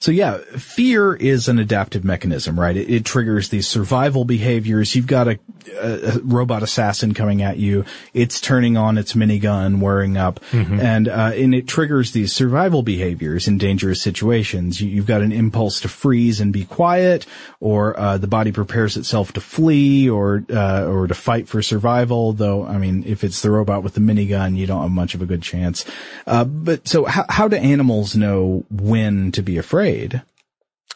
So yeah, fear is an adaptive mechanism, right? It, it triggers these survival behaviors. You've got a, a, robot assassin coming at you. It's turning on its minigun, whirring up, mm-hmm. and uh, and it triggers these survival behaviors in dangerous situations. You, have got an impulse to freeze and be quiet, or uh, the body prepares itself to flee or uh, or to fight for survival. Though, I mean, if it's the robot with the minigun, you don't have much of a good chance. Uh, but so, how, how do animals know when to be afraid? Afraid?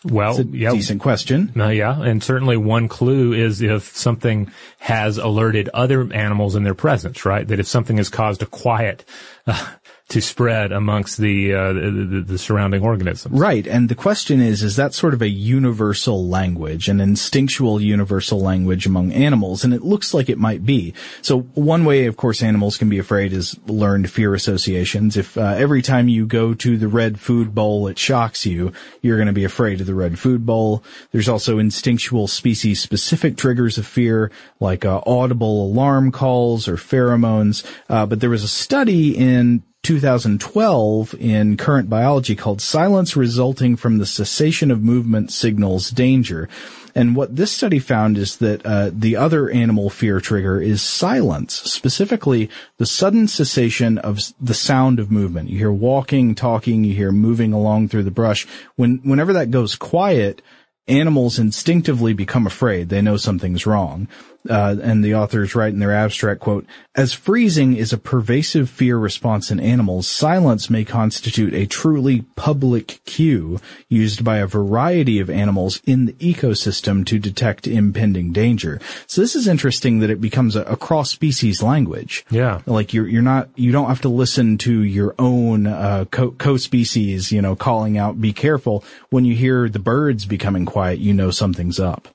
Well, yeah, decent question. Uh, yeah, and certainly one clue is if something has alerted other animals in their presence, right? That if something has caused a quiet uh, to spread amongst the, uh, the, the surrounding organisms. Right, and the question is, is that sort of a universal language, an instinctual universal language among animals? And it looks like it might be. So one way, of course, animals can be afraid is learned fear associations. If uh, every time you go to the red food bowl, it shocks you, you're going to be afraid of the red food bowl. There's also instinctual species-specific triggers of fear, like uh, audible alarm calls or pheromones. Uh, but there was a study in 2012 in Current Biology called Silence Resulting from the Cessation of Movement Signals Danger. And what this study found is that uh, the other animal fear trigger is silence, specifically the sudden cessation of the sound of movement. You hear walking, talking, you hear moving along through the brush. When whenever that goes quiet, animals instinctively become afraid. They know something's wrong. Uh, and the authors write in their abstract quote, as freezing is a pervasive fear response in animals, silence may constitute a truly public cue used by a variety of animals in the ecosystem to detect impending danger. So this is interesting that it becomes a, a cross species language. Yeah. Like you're, you're not, you don't have to listen to your own, uh, co species, you know, calling out, be careful. When you hear the birds becoming quiet, you know something's up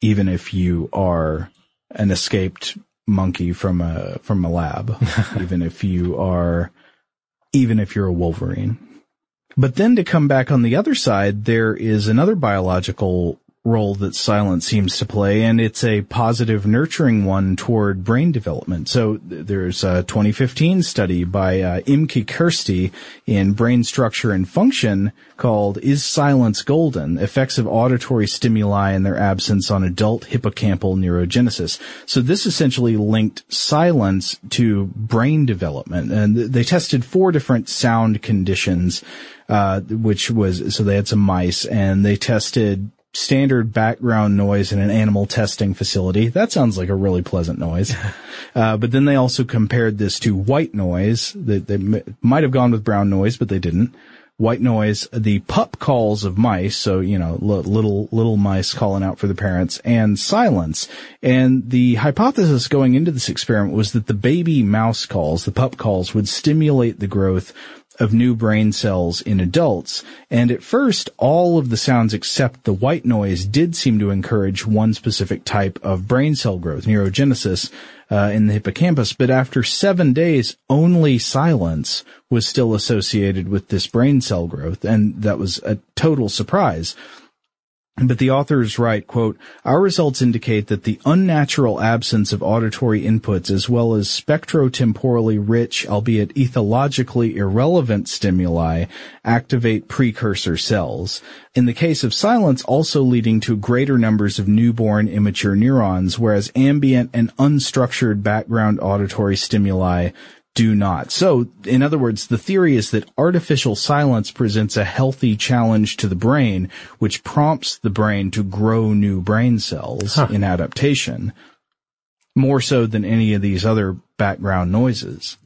even if you are an escaped monkey from a from a lab, even if you are even if you're a wolverine. But then to come back on the other side, there is another biological role that silence seems to play, and it's a positive, nurturing one toward brain development. So there's a 2015 study by uh, Imke Kirste in Brain Structure and Function called "Is Silence Golden? Effects of Auditory Stimuli and Their Absence on Adult Hippocampal Neurogenesis." So this essentially linked silence to brain development, and they tested four different sound conditions. Uh, which was, so they had some mice and they tested standard background noise in an animal testing facility. That sounds like a really pleasant noise. uh, but then they also compared this to white noise. They, they m- might have gone with brown noise, but they didn't. White noise, the pup calls of mice, so, you know, l- little, little mice calling out for the parents, and silence. And the hypothesis going into this experiment was that the baby mouse calls, the pup calls, would stimulate the growth of new brain cells in adults. And at first, all of the sounds except the white noise did seem to encourage one specific type of brain cell growth, neurogenesis, uh, in the hippocampus. But after seven days, only silence was still associated with this brain cell growth. And that was a total surprise. But the authors write, quote, our results indicate that the unnatural absence of auditory inputs as well as spectrotemporally rich, albeit ethologically irrelevant stimuli activate precursor cells. In the case of silence, also leading to greater numbers of newborn immature neurons, whereas ambient and unstructured background auditory stimuli do not. So, in other words, the theory is that artificial silence presents a healthy challenge to the brain, which prompts the brain to grow new brain cells huh. in adaptation, more so than any of these other background noises.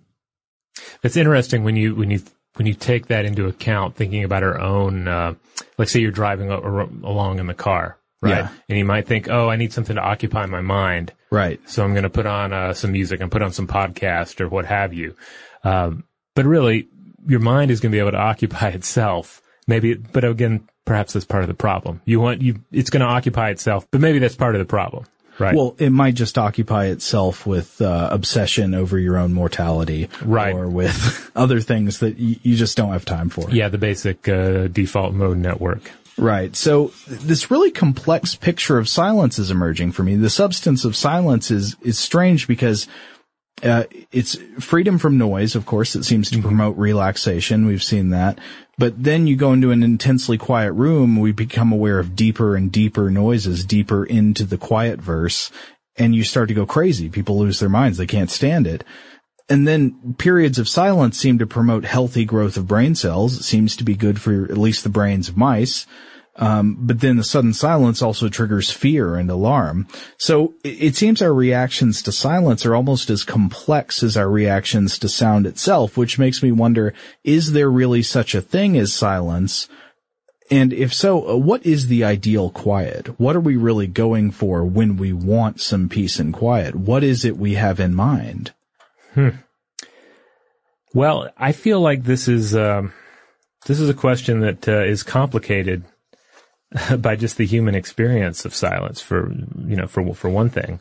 It's interesting when you when you when you take that into account, thinking about our own. Uh, like, say you're driving along in the car, right? Yeah. And you might think, oh, I need something to occupy my mind. Right. So I'm going to put on uh, some music and put on some podcast or what have you. Um, but really, your mind is going to be able to occupy itself. Maybe, but again, perhaps that's part of the problem. You want you, it's going to occupy itself, but maybe that's part of the problem. Right. Well, it might just occupy itself with uh, obsession over your own mortality, right, or with other things that y- you just don't have time for. Yeah, the basic uh, default mode network. Right. So this really complex picture of silence is emerging for me. The substance of silence is, is strange because uh, it's freedom from noise, of course, it seems to mm-hmm. promote relaxation. We've seen that. But then you go into an intensely quiet room, we become aware of deeper and deeper noises, deeper into the quiet verse, and you start to go crazy. People lose their minds. They can't stand it. And then periods of silence seem to promote healthy growth of brain cells. It seems to be good for at least the brains of mice. Um, but then the sudden silence also triggers fear and alarm. So it, seems our reactions to silence are almost as complex as our reactions to sound itself, which makes me wonder, is there really such a thing as silence? And if so, uh, what is the ideal quiet? What are we really going for when we want some peace and quiet? What is it we have in mind? Hmm. Well, I feel like this is um, this is a question that uh, is complicated by just the human experience of silence. For you know, for for one thing,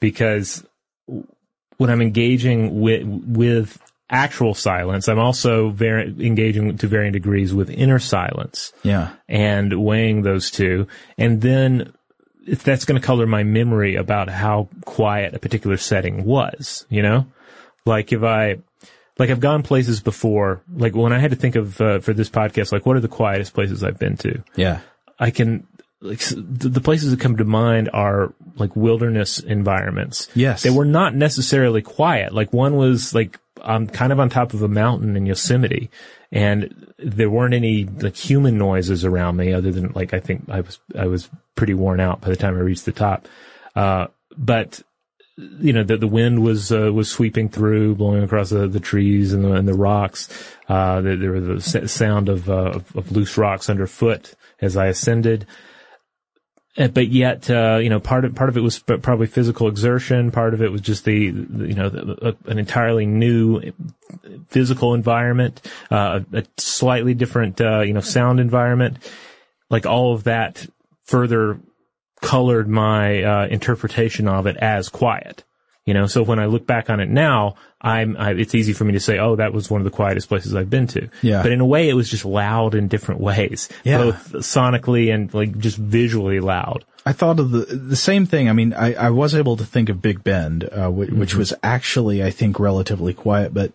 because when I'm engaging with with actual silence, I'm also very engaging to varying degrees with inner silence. Yeah, and weighing those two, and then if that's going to color my memory about how quiet a particular setting was, you know, like if I like I've gone places before, like when I had to think of uh, for this podcast, like what are the quietest places I've been to? Yeah, I can like the places that come to mind are like wilderness environments. Yes, they were not necessarily quiet. Like one was like I'm kind of on top of a mountain in Yosemite, and there weren't any like human noises around me other than like I think I was I was pretty worn out by the time I reached the top. Uh, but you know, the, the wind was, uh, was sweeping through, blowing across the, the trees and the, and the rocks. Uh, there, was the sound of, uh, of, of, loose rocks underfoot as I ascended. Uh, but yet, uh, you know, part of, part of it was probably physical exertion. Part of it was just the, you know, the, an entirely new physical environment, uh, a slightly different, you know, sound environment. Like all of that further colored my uh, interpretation of it as quiet. You know, so when I look back on it now, I'm, I, it's easy for me to say, oh, that was one of the quietest places I've been to. Yeah. But in a way, it was just loud in different ways. Yeah. Both sonically and like just visually loud. I thought of the the same thing. I mean, I, I was able to think of Big Bend, uh, which, mm-hmm. which was actually, I think, relatively quiet, but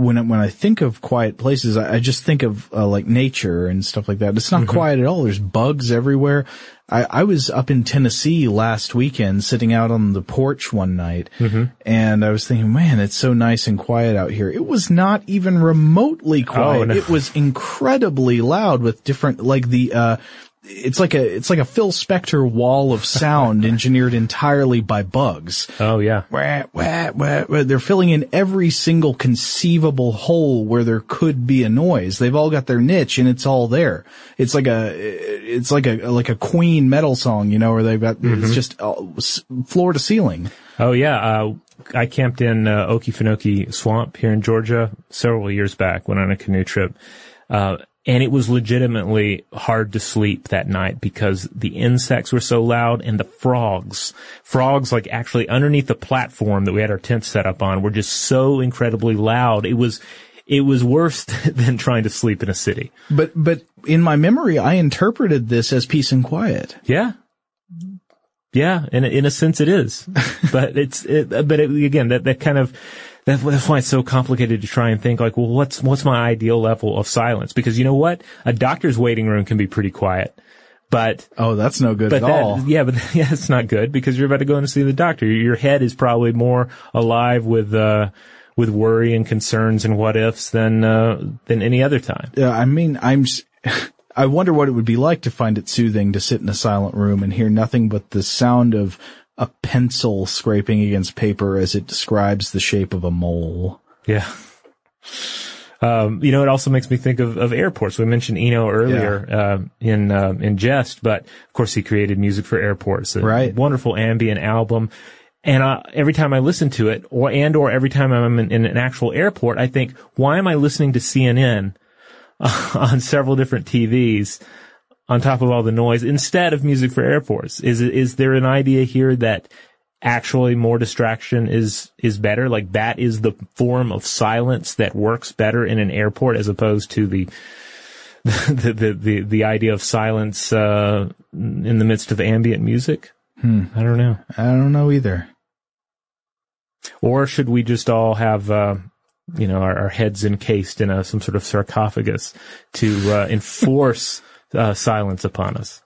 when I, when I think of quiet places, I, I just think of uh, like nature and stuff like that. It's not mm-hmm. quiet at all. There's bugs everywhere. I, I was up in Tennessee last weekend, sitting out on the porch one night, mm-hmm. and I was thinking, man, it's so nice and quiet out here. It was not even remotely quiet. Oh, no. It was incredibly loud with different, like the uh, it's like a it's like a Phil Spector wall of sound engineered entirely by bugs. Oh yeah. Wah, wah, wah, wah. They're filling in every single conceivable hole where there could be a noise. They've all got their niche and it's all there. It's like a it's like a like a Queen metal song, you know, where they've got mm-hmm. it's just uh, floor to ceiling. Oh yeah. Uh, I camped in uh, Okefenokee Swamp here in Georgia several years back. Went on a canoe trip. Uh, and it was legitimately hard to sleep that night because the insects were so loud and the frogs, frogs like actually underneath the platform that we had our tent set up on were just so incredibly loud. It was, it was worse than trying to sleep in a city. But, but in my memory, I interpreted this as peace and quiet. Yeah. Yeah. In, in a sense it is, but it's, it, but it, again, that, that kind of, that's why it's so complicated to try and think like, well, what's, what's my ideal level of silence? Because you know what? A doctor's waiting room can be pretty quiet. But oh, that's no good at that, all. Yeah, but yeah, it's not good because you're about to go in to see the doctor. Your head is probably more alive with uh, with worry and concerns and what ifs than uh, than any other time. Yeah, I mean, I'm. I wonder what it would be like to find it soothing to sit in a silent room and hear nothing but the sound of a pencil scraping against paper as it describes the shape of a mole. Yeah. Um, you know, it also makes me think of, of airports. We mentioned Eno earlier yeah. uh, in uh, in jest, but of course he created music for airports. A right. Wonderful ambient album. And uh, every time I listen to it, or and or every time I'm in, in an actual airport, I think, why am I listening to CNN on several different TVs? On top of all the noise instead of music for airports? Is is there an idea here that actually more distraction is is better? Like that is the form of silence that works better in an airport as opposed to the the the the, the idea of silence uh, in the midst of ambient music. Hmm. I don't know. I don't know either. Or should we just all have uh, you know, our, our heads encased in a, some sort of sarcophagus to uh, enforce uh, silence upon us.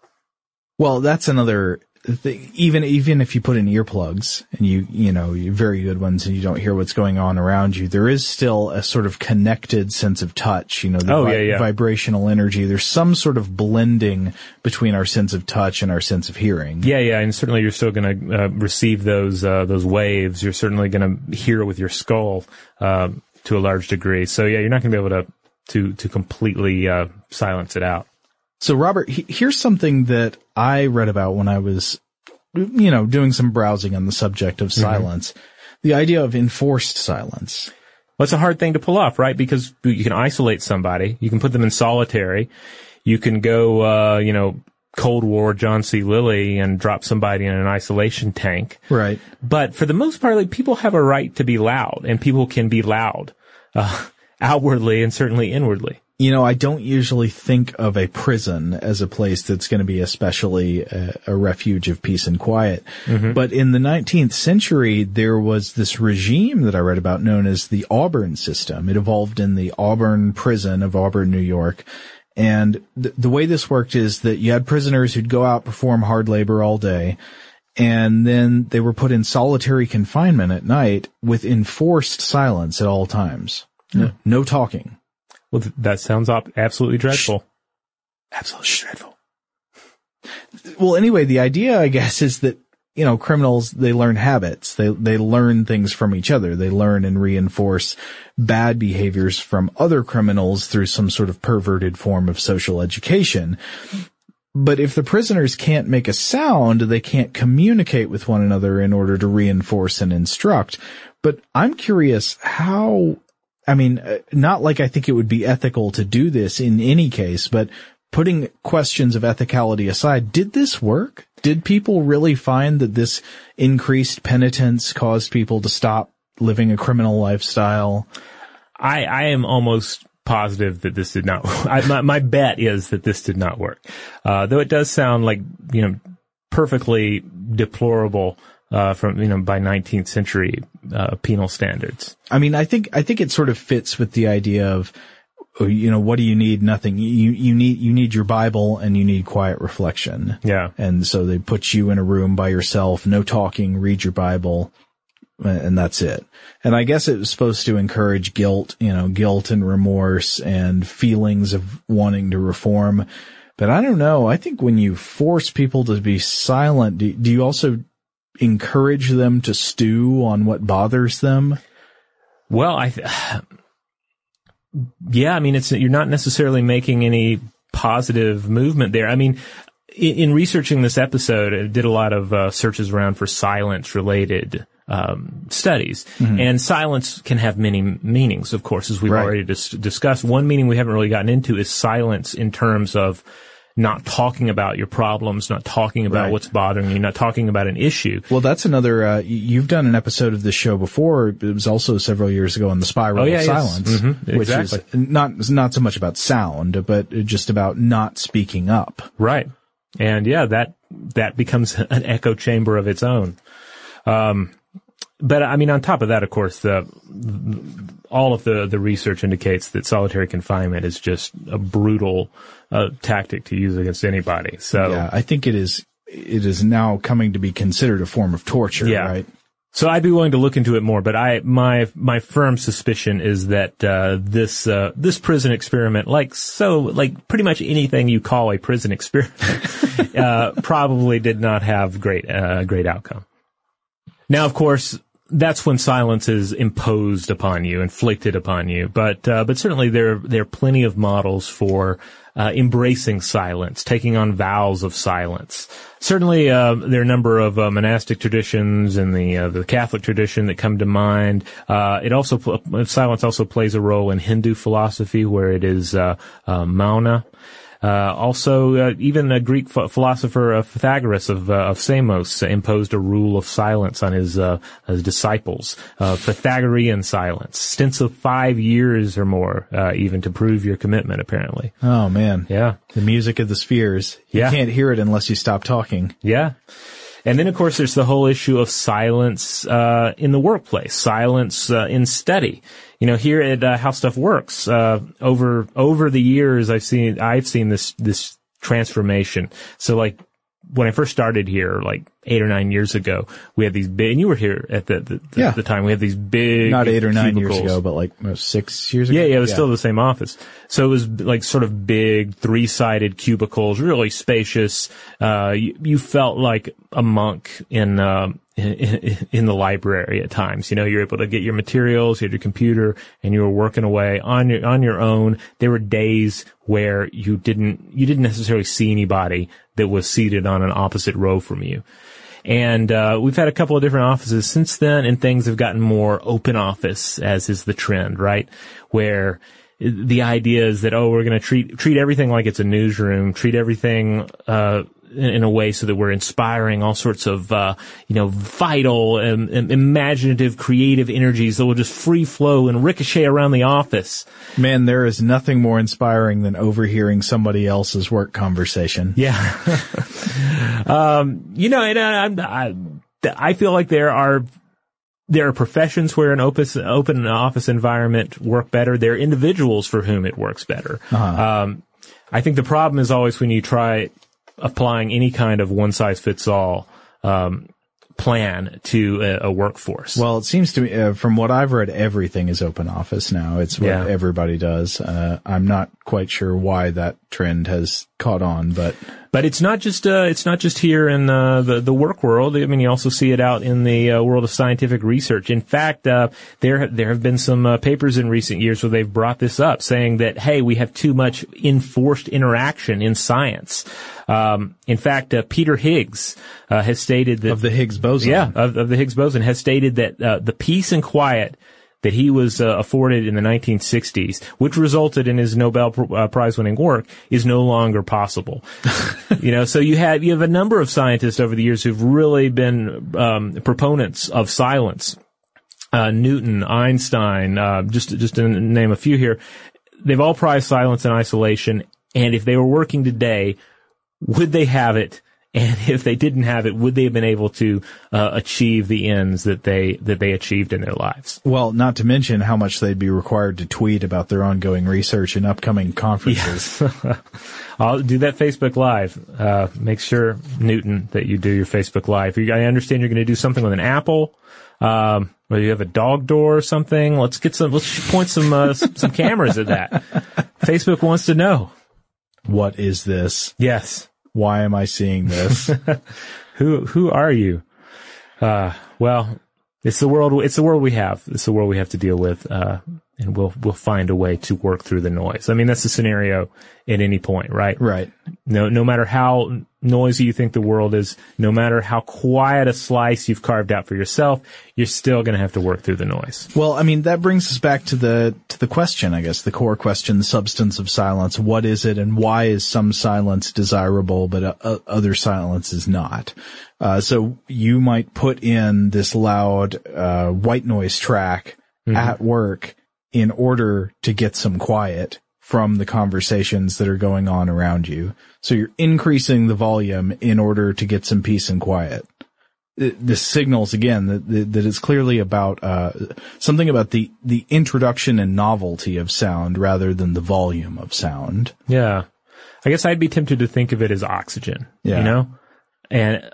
Well, that's another thing. Even even if you put in earplugs and you you know very good ones and you don't hear what's going on around you, there is still a sort of connected sense of touch. You know, the Oh, vi- yeah, yeah. vibrational energy. There's some sort of blending between our sense of touch and our sense of hearing. Yeah, yeah, and certainly you're still going to uh, receive those uh, those waves. You're certainly going to hear with your skull uh, to a large degree. So yeah, you're not going to be able to to to completely uh, silence it out. So, Robert, he- here's something that I read about when I was, you know, doing some browsing on the subject of silence. The idea of enforced silence. Well, it's a hard thing to pull off, right? Because you can isolate somebody, you can put them in solitary, you can go, uh, you know, Cold War John C. Lilly and drop somebody in an isolation tank. Right. But for the most part, like, people have a right to be loud, and people can be loud, uh, outwardly and certainly inwardly. You know, I don't usually think of a prison as a place that's going to be especially a, a refuge of peace and quiet. Mm-hmm. But in the 19th century, there was this regime that I read about known as the Auburn system. It evolved in the Auburn prison of Auburn, New York. And th- the way this worked is that you had prisoners who'd go out, perform hard labor all day, and then they were put in solitary confinement at night with enforced silence at all times. No, no talking. Well, th- that sounds op- absolutely dreadful. Absolutely dreadful. Well, anyway, the idea, I guess, is that, you know, criminals, they learn habits. They, they learn things from each other. They learn and reinforce bad behaviors from other criminals through some sort of perverted form of social education. But if the prisoners can't make a sound, they can't communicate with one another in order to reinforce and instruct. But I'm curious how, I mean, uh, not like I think it would be ethical to do this in any case, but putting questions of ethicality aside, did this work? Did people really find that this increased penitence caused people to stop living a criminal lifestyle? I, I am almost positive that this did not. I, my, my bet is that this did not work. Uh, though it does sound like you know perfectly deplorable uh, from you know by 19th century uh, penal standards. I mean, I think, I think it sort of fits with the idea of, oh, you know, what do you need? Nothing. You, you need, you need your Bible and you need quiet reflection. Yeah. And so they put you in a room by yourself, no talking, read your Bible, and that's it. And I guess it was supposed to encourage guilt, you know, guilt and remorse and feelings of wanting to reform. But I don't know. I think when you force people to be silent, do, do you also encourage them to stew on what bothers them? Well, I, th- yeah, I mean, it's you're not necessarily making any positive movement there. I mean, in, in researching this episode, I did a lot of uh, searches around for silence related um, studies, Mhm. and silence can have many meanings. Of course, as we've Right. already dis- discussed, one meaning we haven't really gotten into is silence in terms of not talking about your problems, not talking about Right. what's bothering you, not talking about an issue. Well, that's another, uh, you've done an episode of this show before. It was also several years ago on the spiral Oh, yeah, of yes. silence, Mhm, which exactly. is not, not so much about sound, but just about not speaking up. Right. And yeah, that, that becomes an echo chamber of its own. Um, but I mean, on top of that, of course, the, all of the, the research indicates that solitary confinement is just a brutal, uh, tactic to use against anybody. So, Yeah, I think it is, it is now coming to be considered a form of torture, Yeah. right? So I'd be willing to look into it more, but I my my firm suspicion is that uh, this uh, this prison experiment, like so, like pretty much anything you call a prison experiment, uh, probably did not have great uh, great outcome. Now, of course, that's when silence is imposed upon you, inflicted upon you. But uh, but certainly there there are plenty of models for uh, embracing silence, taking on vows of silence. Certainly, uh, there are a number of uh, monastic traditions and the uh, the Catholic tradition that come to mind. Uh, it also silence also plays a role in Hindu philosophy, where it is uh, uh, mauna. Uh, also, uh, even a Greek ph- philosopher uh, Pythagoras of, uh, of Samos imposed a rule of silence on his, uh, his disciples. Uh, Pythagorean silence, stints of five years or more, uh, even to prove your commitment. Apparently, Oh man. Yeah. The music of the spheres. You Yeah. can't hear it unless you stop talking. yeah. And then, of course, there's the whole issue of silence uh, in the workplace, silence uh, in study. You know, here at uh, How Stuff Works, uh, over over the years, I've seen I've seen this this transformation. So, like when I first started here, like eight or nine years ago, we had these big, and you were here at the, the, Yeah. the time, we had these big, Not eight or nine years ago, but like uh, six years ago. Yeah, yeah, it was still the same office. So it was like sort of big, three-sided cubicles, really spacious. Uh, you, you felt like a monk in, um, in, in the library at times. You know, you're able to get your materials, you had your computer, and you were working away on your, on your own. There were days where you didn't, you didn't necessarily see anybody that was seated on an opposite row from you. And uh, we've had a couple of different offices since then, and things have gotten more open office, as is the trend, right? Where the idea is that oh, we're going to treat treat everything like it's a newsroom, treat everything uh, in, in a way so that we're inspiring all sorts of uh, you know vital, and, um, imaginative, creative energies that will just free flow and ricochet around the office. Man, there is nothing more inspiring than overhearing somebody else's work conversation. Yeah. um, you know, and I, I, I feel like there are there are professions where an open open office environment work better. There are individuals for whom it works better. Uh-huh. Um, I think the problem is always when you try applying any kind of one size fits all um, plan to a, a workforce. Well, it seems to me, uh, from what I've read, everything is open office now. It's what Yeah. everybody does. Uh, I'm not quite sure why that trend has caught on, but But it's not just uh, it's not just here in uh, the the work world. I mean, you also see it out in the uh, world of scientific research. In fact, uh, there there have been some uh, papers in recent years where they've brought this up, saying that hey, we have too much enforced interaction in science. Um, in fact, uh, Peter Higgs uh, has stated that of the Higgs boson. yeah, of, of the Higgs boson has stated that uh, the peace and quiet that he was uh, afforded in the 1960s, which resulted in his Nobel pr- uh, Prize-winning work, is no longer possible. you know, so you have you have a number of scientists over the years who've really been um, proponents of silence. Uh, Newton, Einstein, uh, just just to name a few here, they've all prized silence and isolation. And if they were working today, would they have it? And if they didn't have it, would they have been able to uh, achieve the ends that they that they achieved in their lives? Well, not to mention how much they'd be required to tweet about their ongoing research and upcoming conferences. I'll do that Facebook Live. Uh, make sure, Newton, that you do your Facebook Live. You, I understand you're going to do something with an apple. Um, or you have a dog door or something. Let's get some. Let's point some uh, some, some cameras at that. Facebook wants to know. What is this? Yes. Why am I seeing this? who who are you? Uh, well, it's the world. It's the world we have. It's the world we have to deal with. Uh, and we'll we'll find a way to work through the noise. I mean, that's the scenario at any point, right? Right. No, no matter how noisy you think the world is, no matter how quiet a slice you've carved out for yourself, you're still going to have to work through the noise. Well, I mean, that brings us back to the, to the question, I guess, the core question, the substance of silence. What is it and why is some silence desirable, but uh, uh, other silence is not? Uh, so you might put in this loud, uh, white noise track Mhm. at work in order to get some quiet from the conversations that are going on around you. So you're increasing the volume in order to get some peace and quiet this signals again that, that, that it's clearly about, uh, something about the, the introduction and novelty of sound rather than the volume of sound. Yeah. I guess I'd be tempted to think of it as oxygen, Yeah. you know? And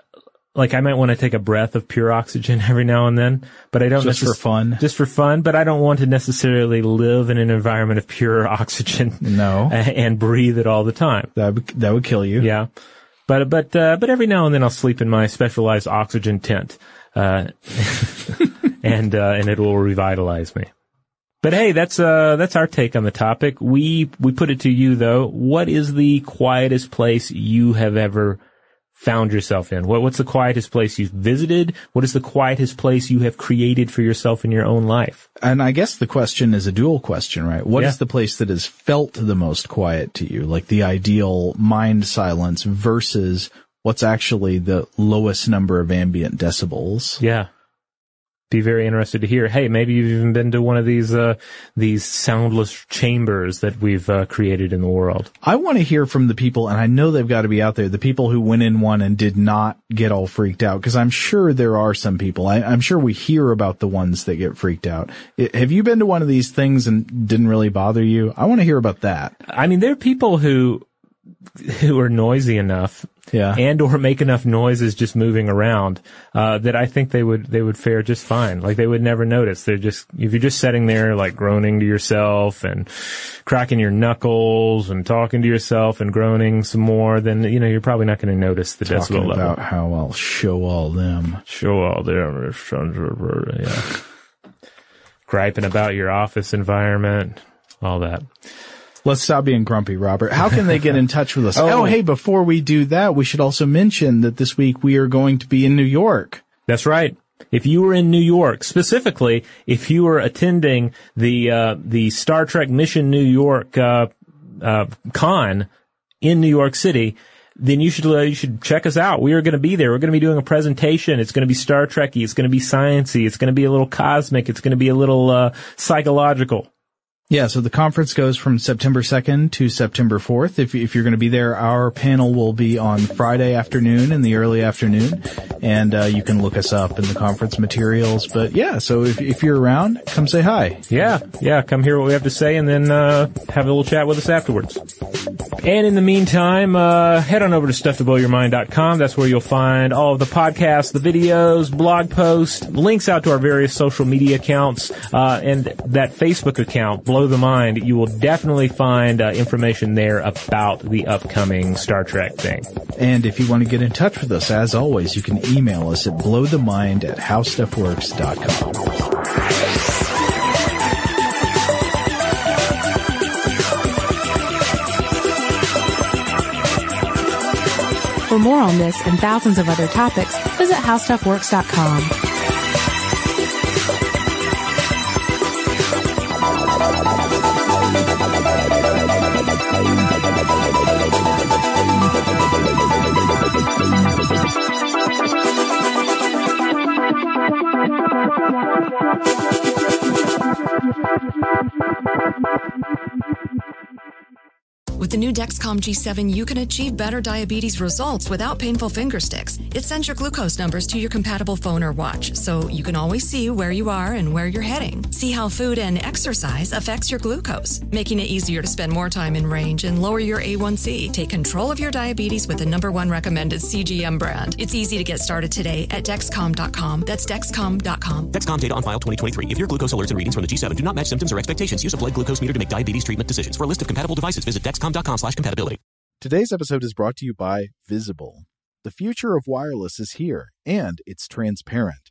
like I might want to take a breath of pure oxygen every now and then, but I don't Just for fun? Just for fun, but I don't want to necessarily live in an environment of pure oxygen. No. And, and breathe it all the time. That would, that would kill you. Yeah. But, but, uh, but every now and then I'll sleep in my specialized oxygen tent, uh, and, uh, and it will revitalize me. But hey, that's, uh, that's our take on the topic. We, we put it to you though. What is the quietest place you have ever found yourself in? What, what's the quietest place you've visited? What is the quietest place you have created for yourself in your own life? And I guess the question is a dual question, right? What is Yeah. the place that has felt the most quiet to you? Like the ideal mind silence versus what's actually the lowest number of ambient decibels? Yeah. Be very interested to hear. Hey, maybe you've even been to one of these uh, these soundless chambers that we've uh, created in the world. I want to hear from the people, and I know they've got to be out there. The people who went in one and did not get all freaked out, because I'm sure there are some people. I, am sure we hear about the ones that get freaked out. It, have you been to one of these things and didn't really bother you? I want to hear about that. I mean, there are people who who are noisy enough yeah. and or make enough noises just moving around uh, that I think they would they would fare just fine. Like they would never notice. They're just if you're just sitting there like groaning to yourself and cracking your knuckles and talking to yourself and groaning some more, then you know you're probably not going to notice the Talking decibel level. about how I'll show all them. Show all them. Yeah. Griping about your office environment, all that. Let's stop being grumpy, Robert. How can they get in touch with us? Oh. oh, hey, before we do that, we should also mention that this week we are going to be in New York. That's right. If you were in New York, specifically, if you were attending the uh, the Star Trek Mission New York uh, uh, con in New York City, then you should uh, you should check us out. We are going to be there. We're going to be doing a presentation. It's going to be Star Trekky. It's going to be sciency. It's going to be a little cosmic. It's going to be a little uh, psychological. Yeah, so the conference goes from September 2nd to September 4th. If, if you're going to be there, our panel will be on Friday afternoon in the early afternoon, and uh, you can look us up in the conference materials. But yeah, so if, if you're around, come say hi. Yeah, yeah, come hear what we have to say and then uh, have a little chat with us afterwards. And in the meantime, uh, head on over to stufftoblowyourmind.com. That's where you'll find all of the podcasts, the videos, blog posts, links out to our various social media accounts, uh, and that Facebook account, Blow the Mind. You will definitely find uh, information there about the upcoming Star Trek thing. And if you want to get in touch with us, as always, you can email us at blowthemind at howstuffworks.com. For more on this and thousands of other topics, visit howstuffworks.com. the new Dexcom G7, you can achieve better diabetes results without painful finger sticks. It sends your glucose numbers to your compatible phone or watch, so you can always see where you are and where you're heading. See how food and exercise affects your glucose, making it easier to spend more time in range and lower your A1C. Take control of your diabetes with the number one recommended CGM brand. It's easy to get started today at Dexcom.com. That's Dexcom.com. Dexcom data on file 2023. If your glucose alerts and readings from the G7 do not match symptoms or expectations, use a blood glucose meter to make diabetes treatment decisions. For a list of compatible devices, visit dexcom.com slash compatibility. Today's episode is brought to you by Visible. The future of wireless is here, and it's transparent.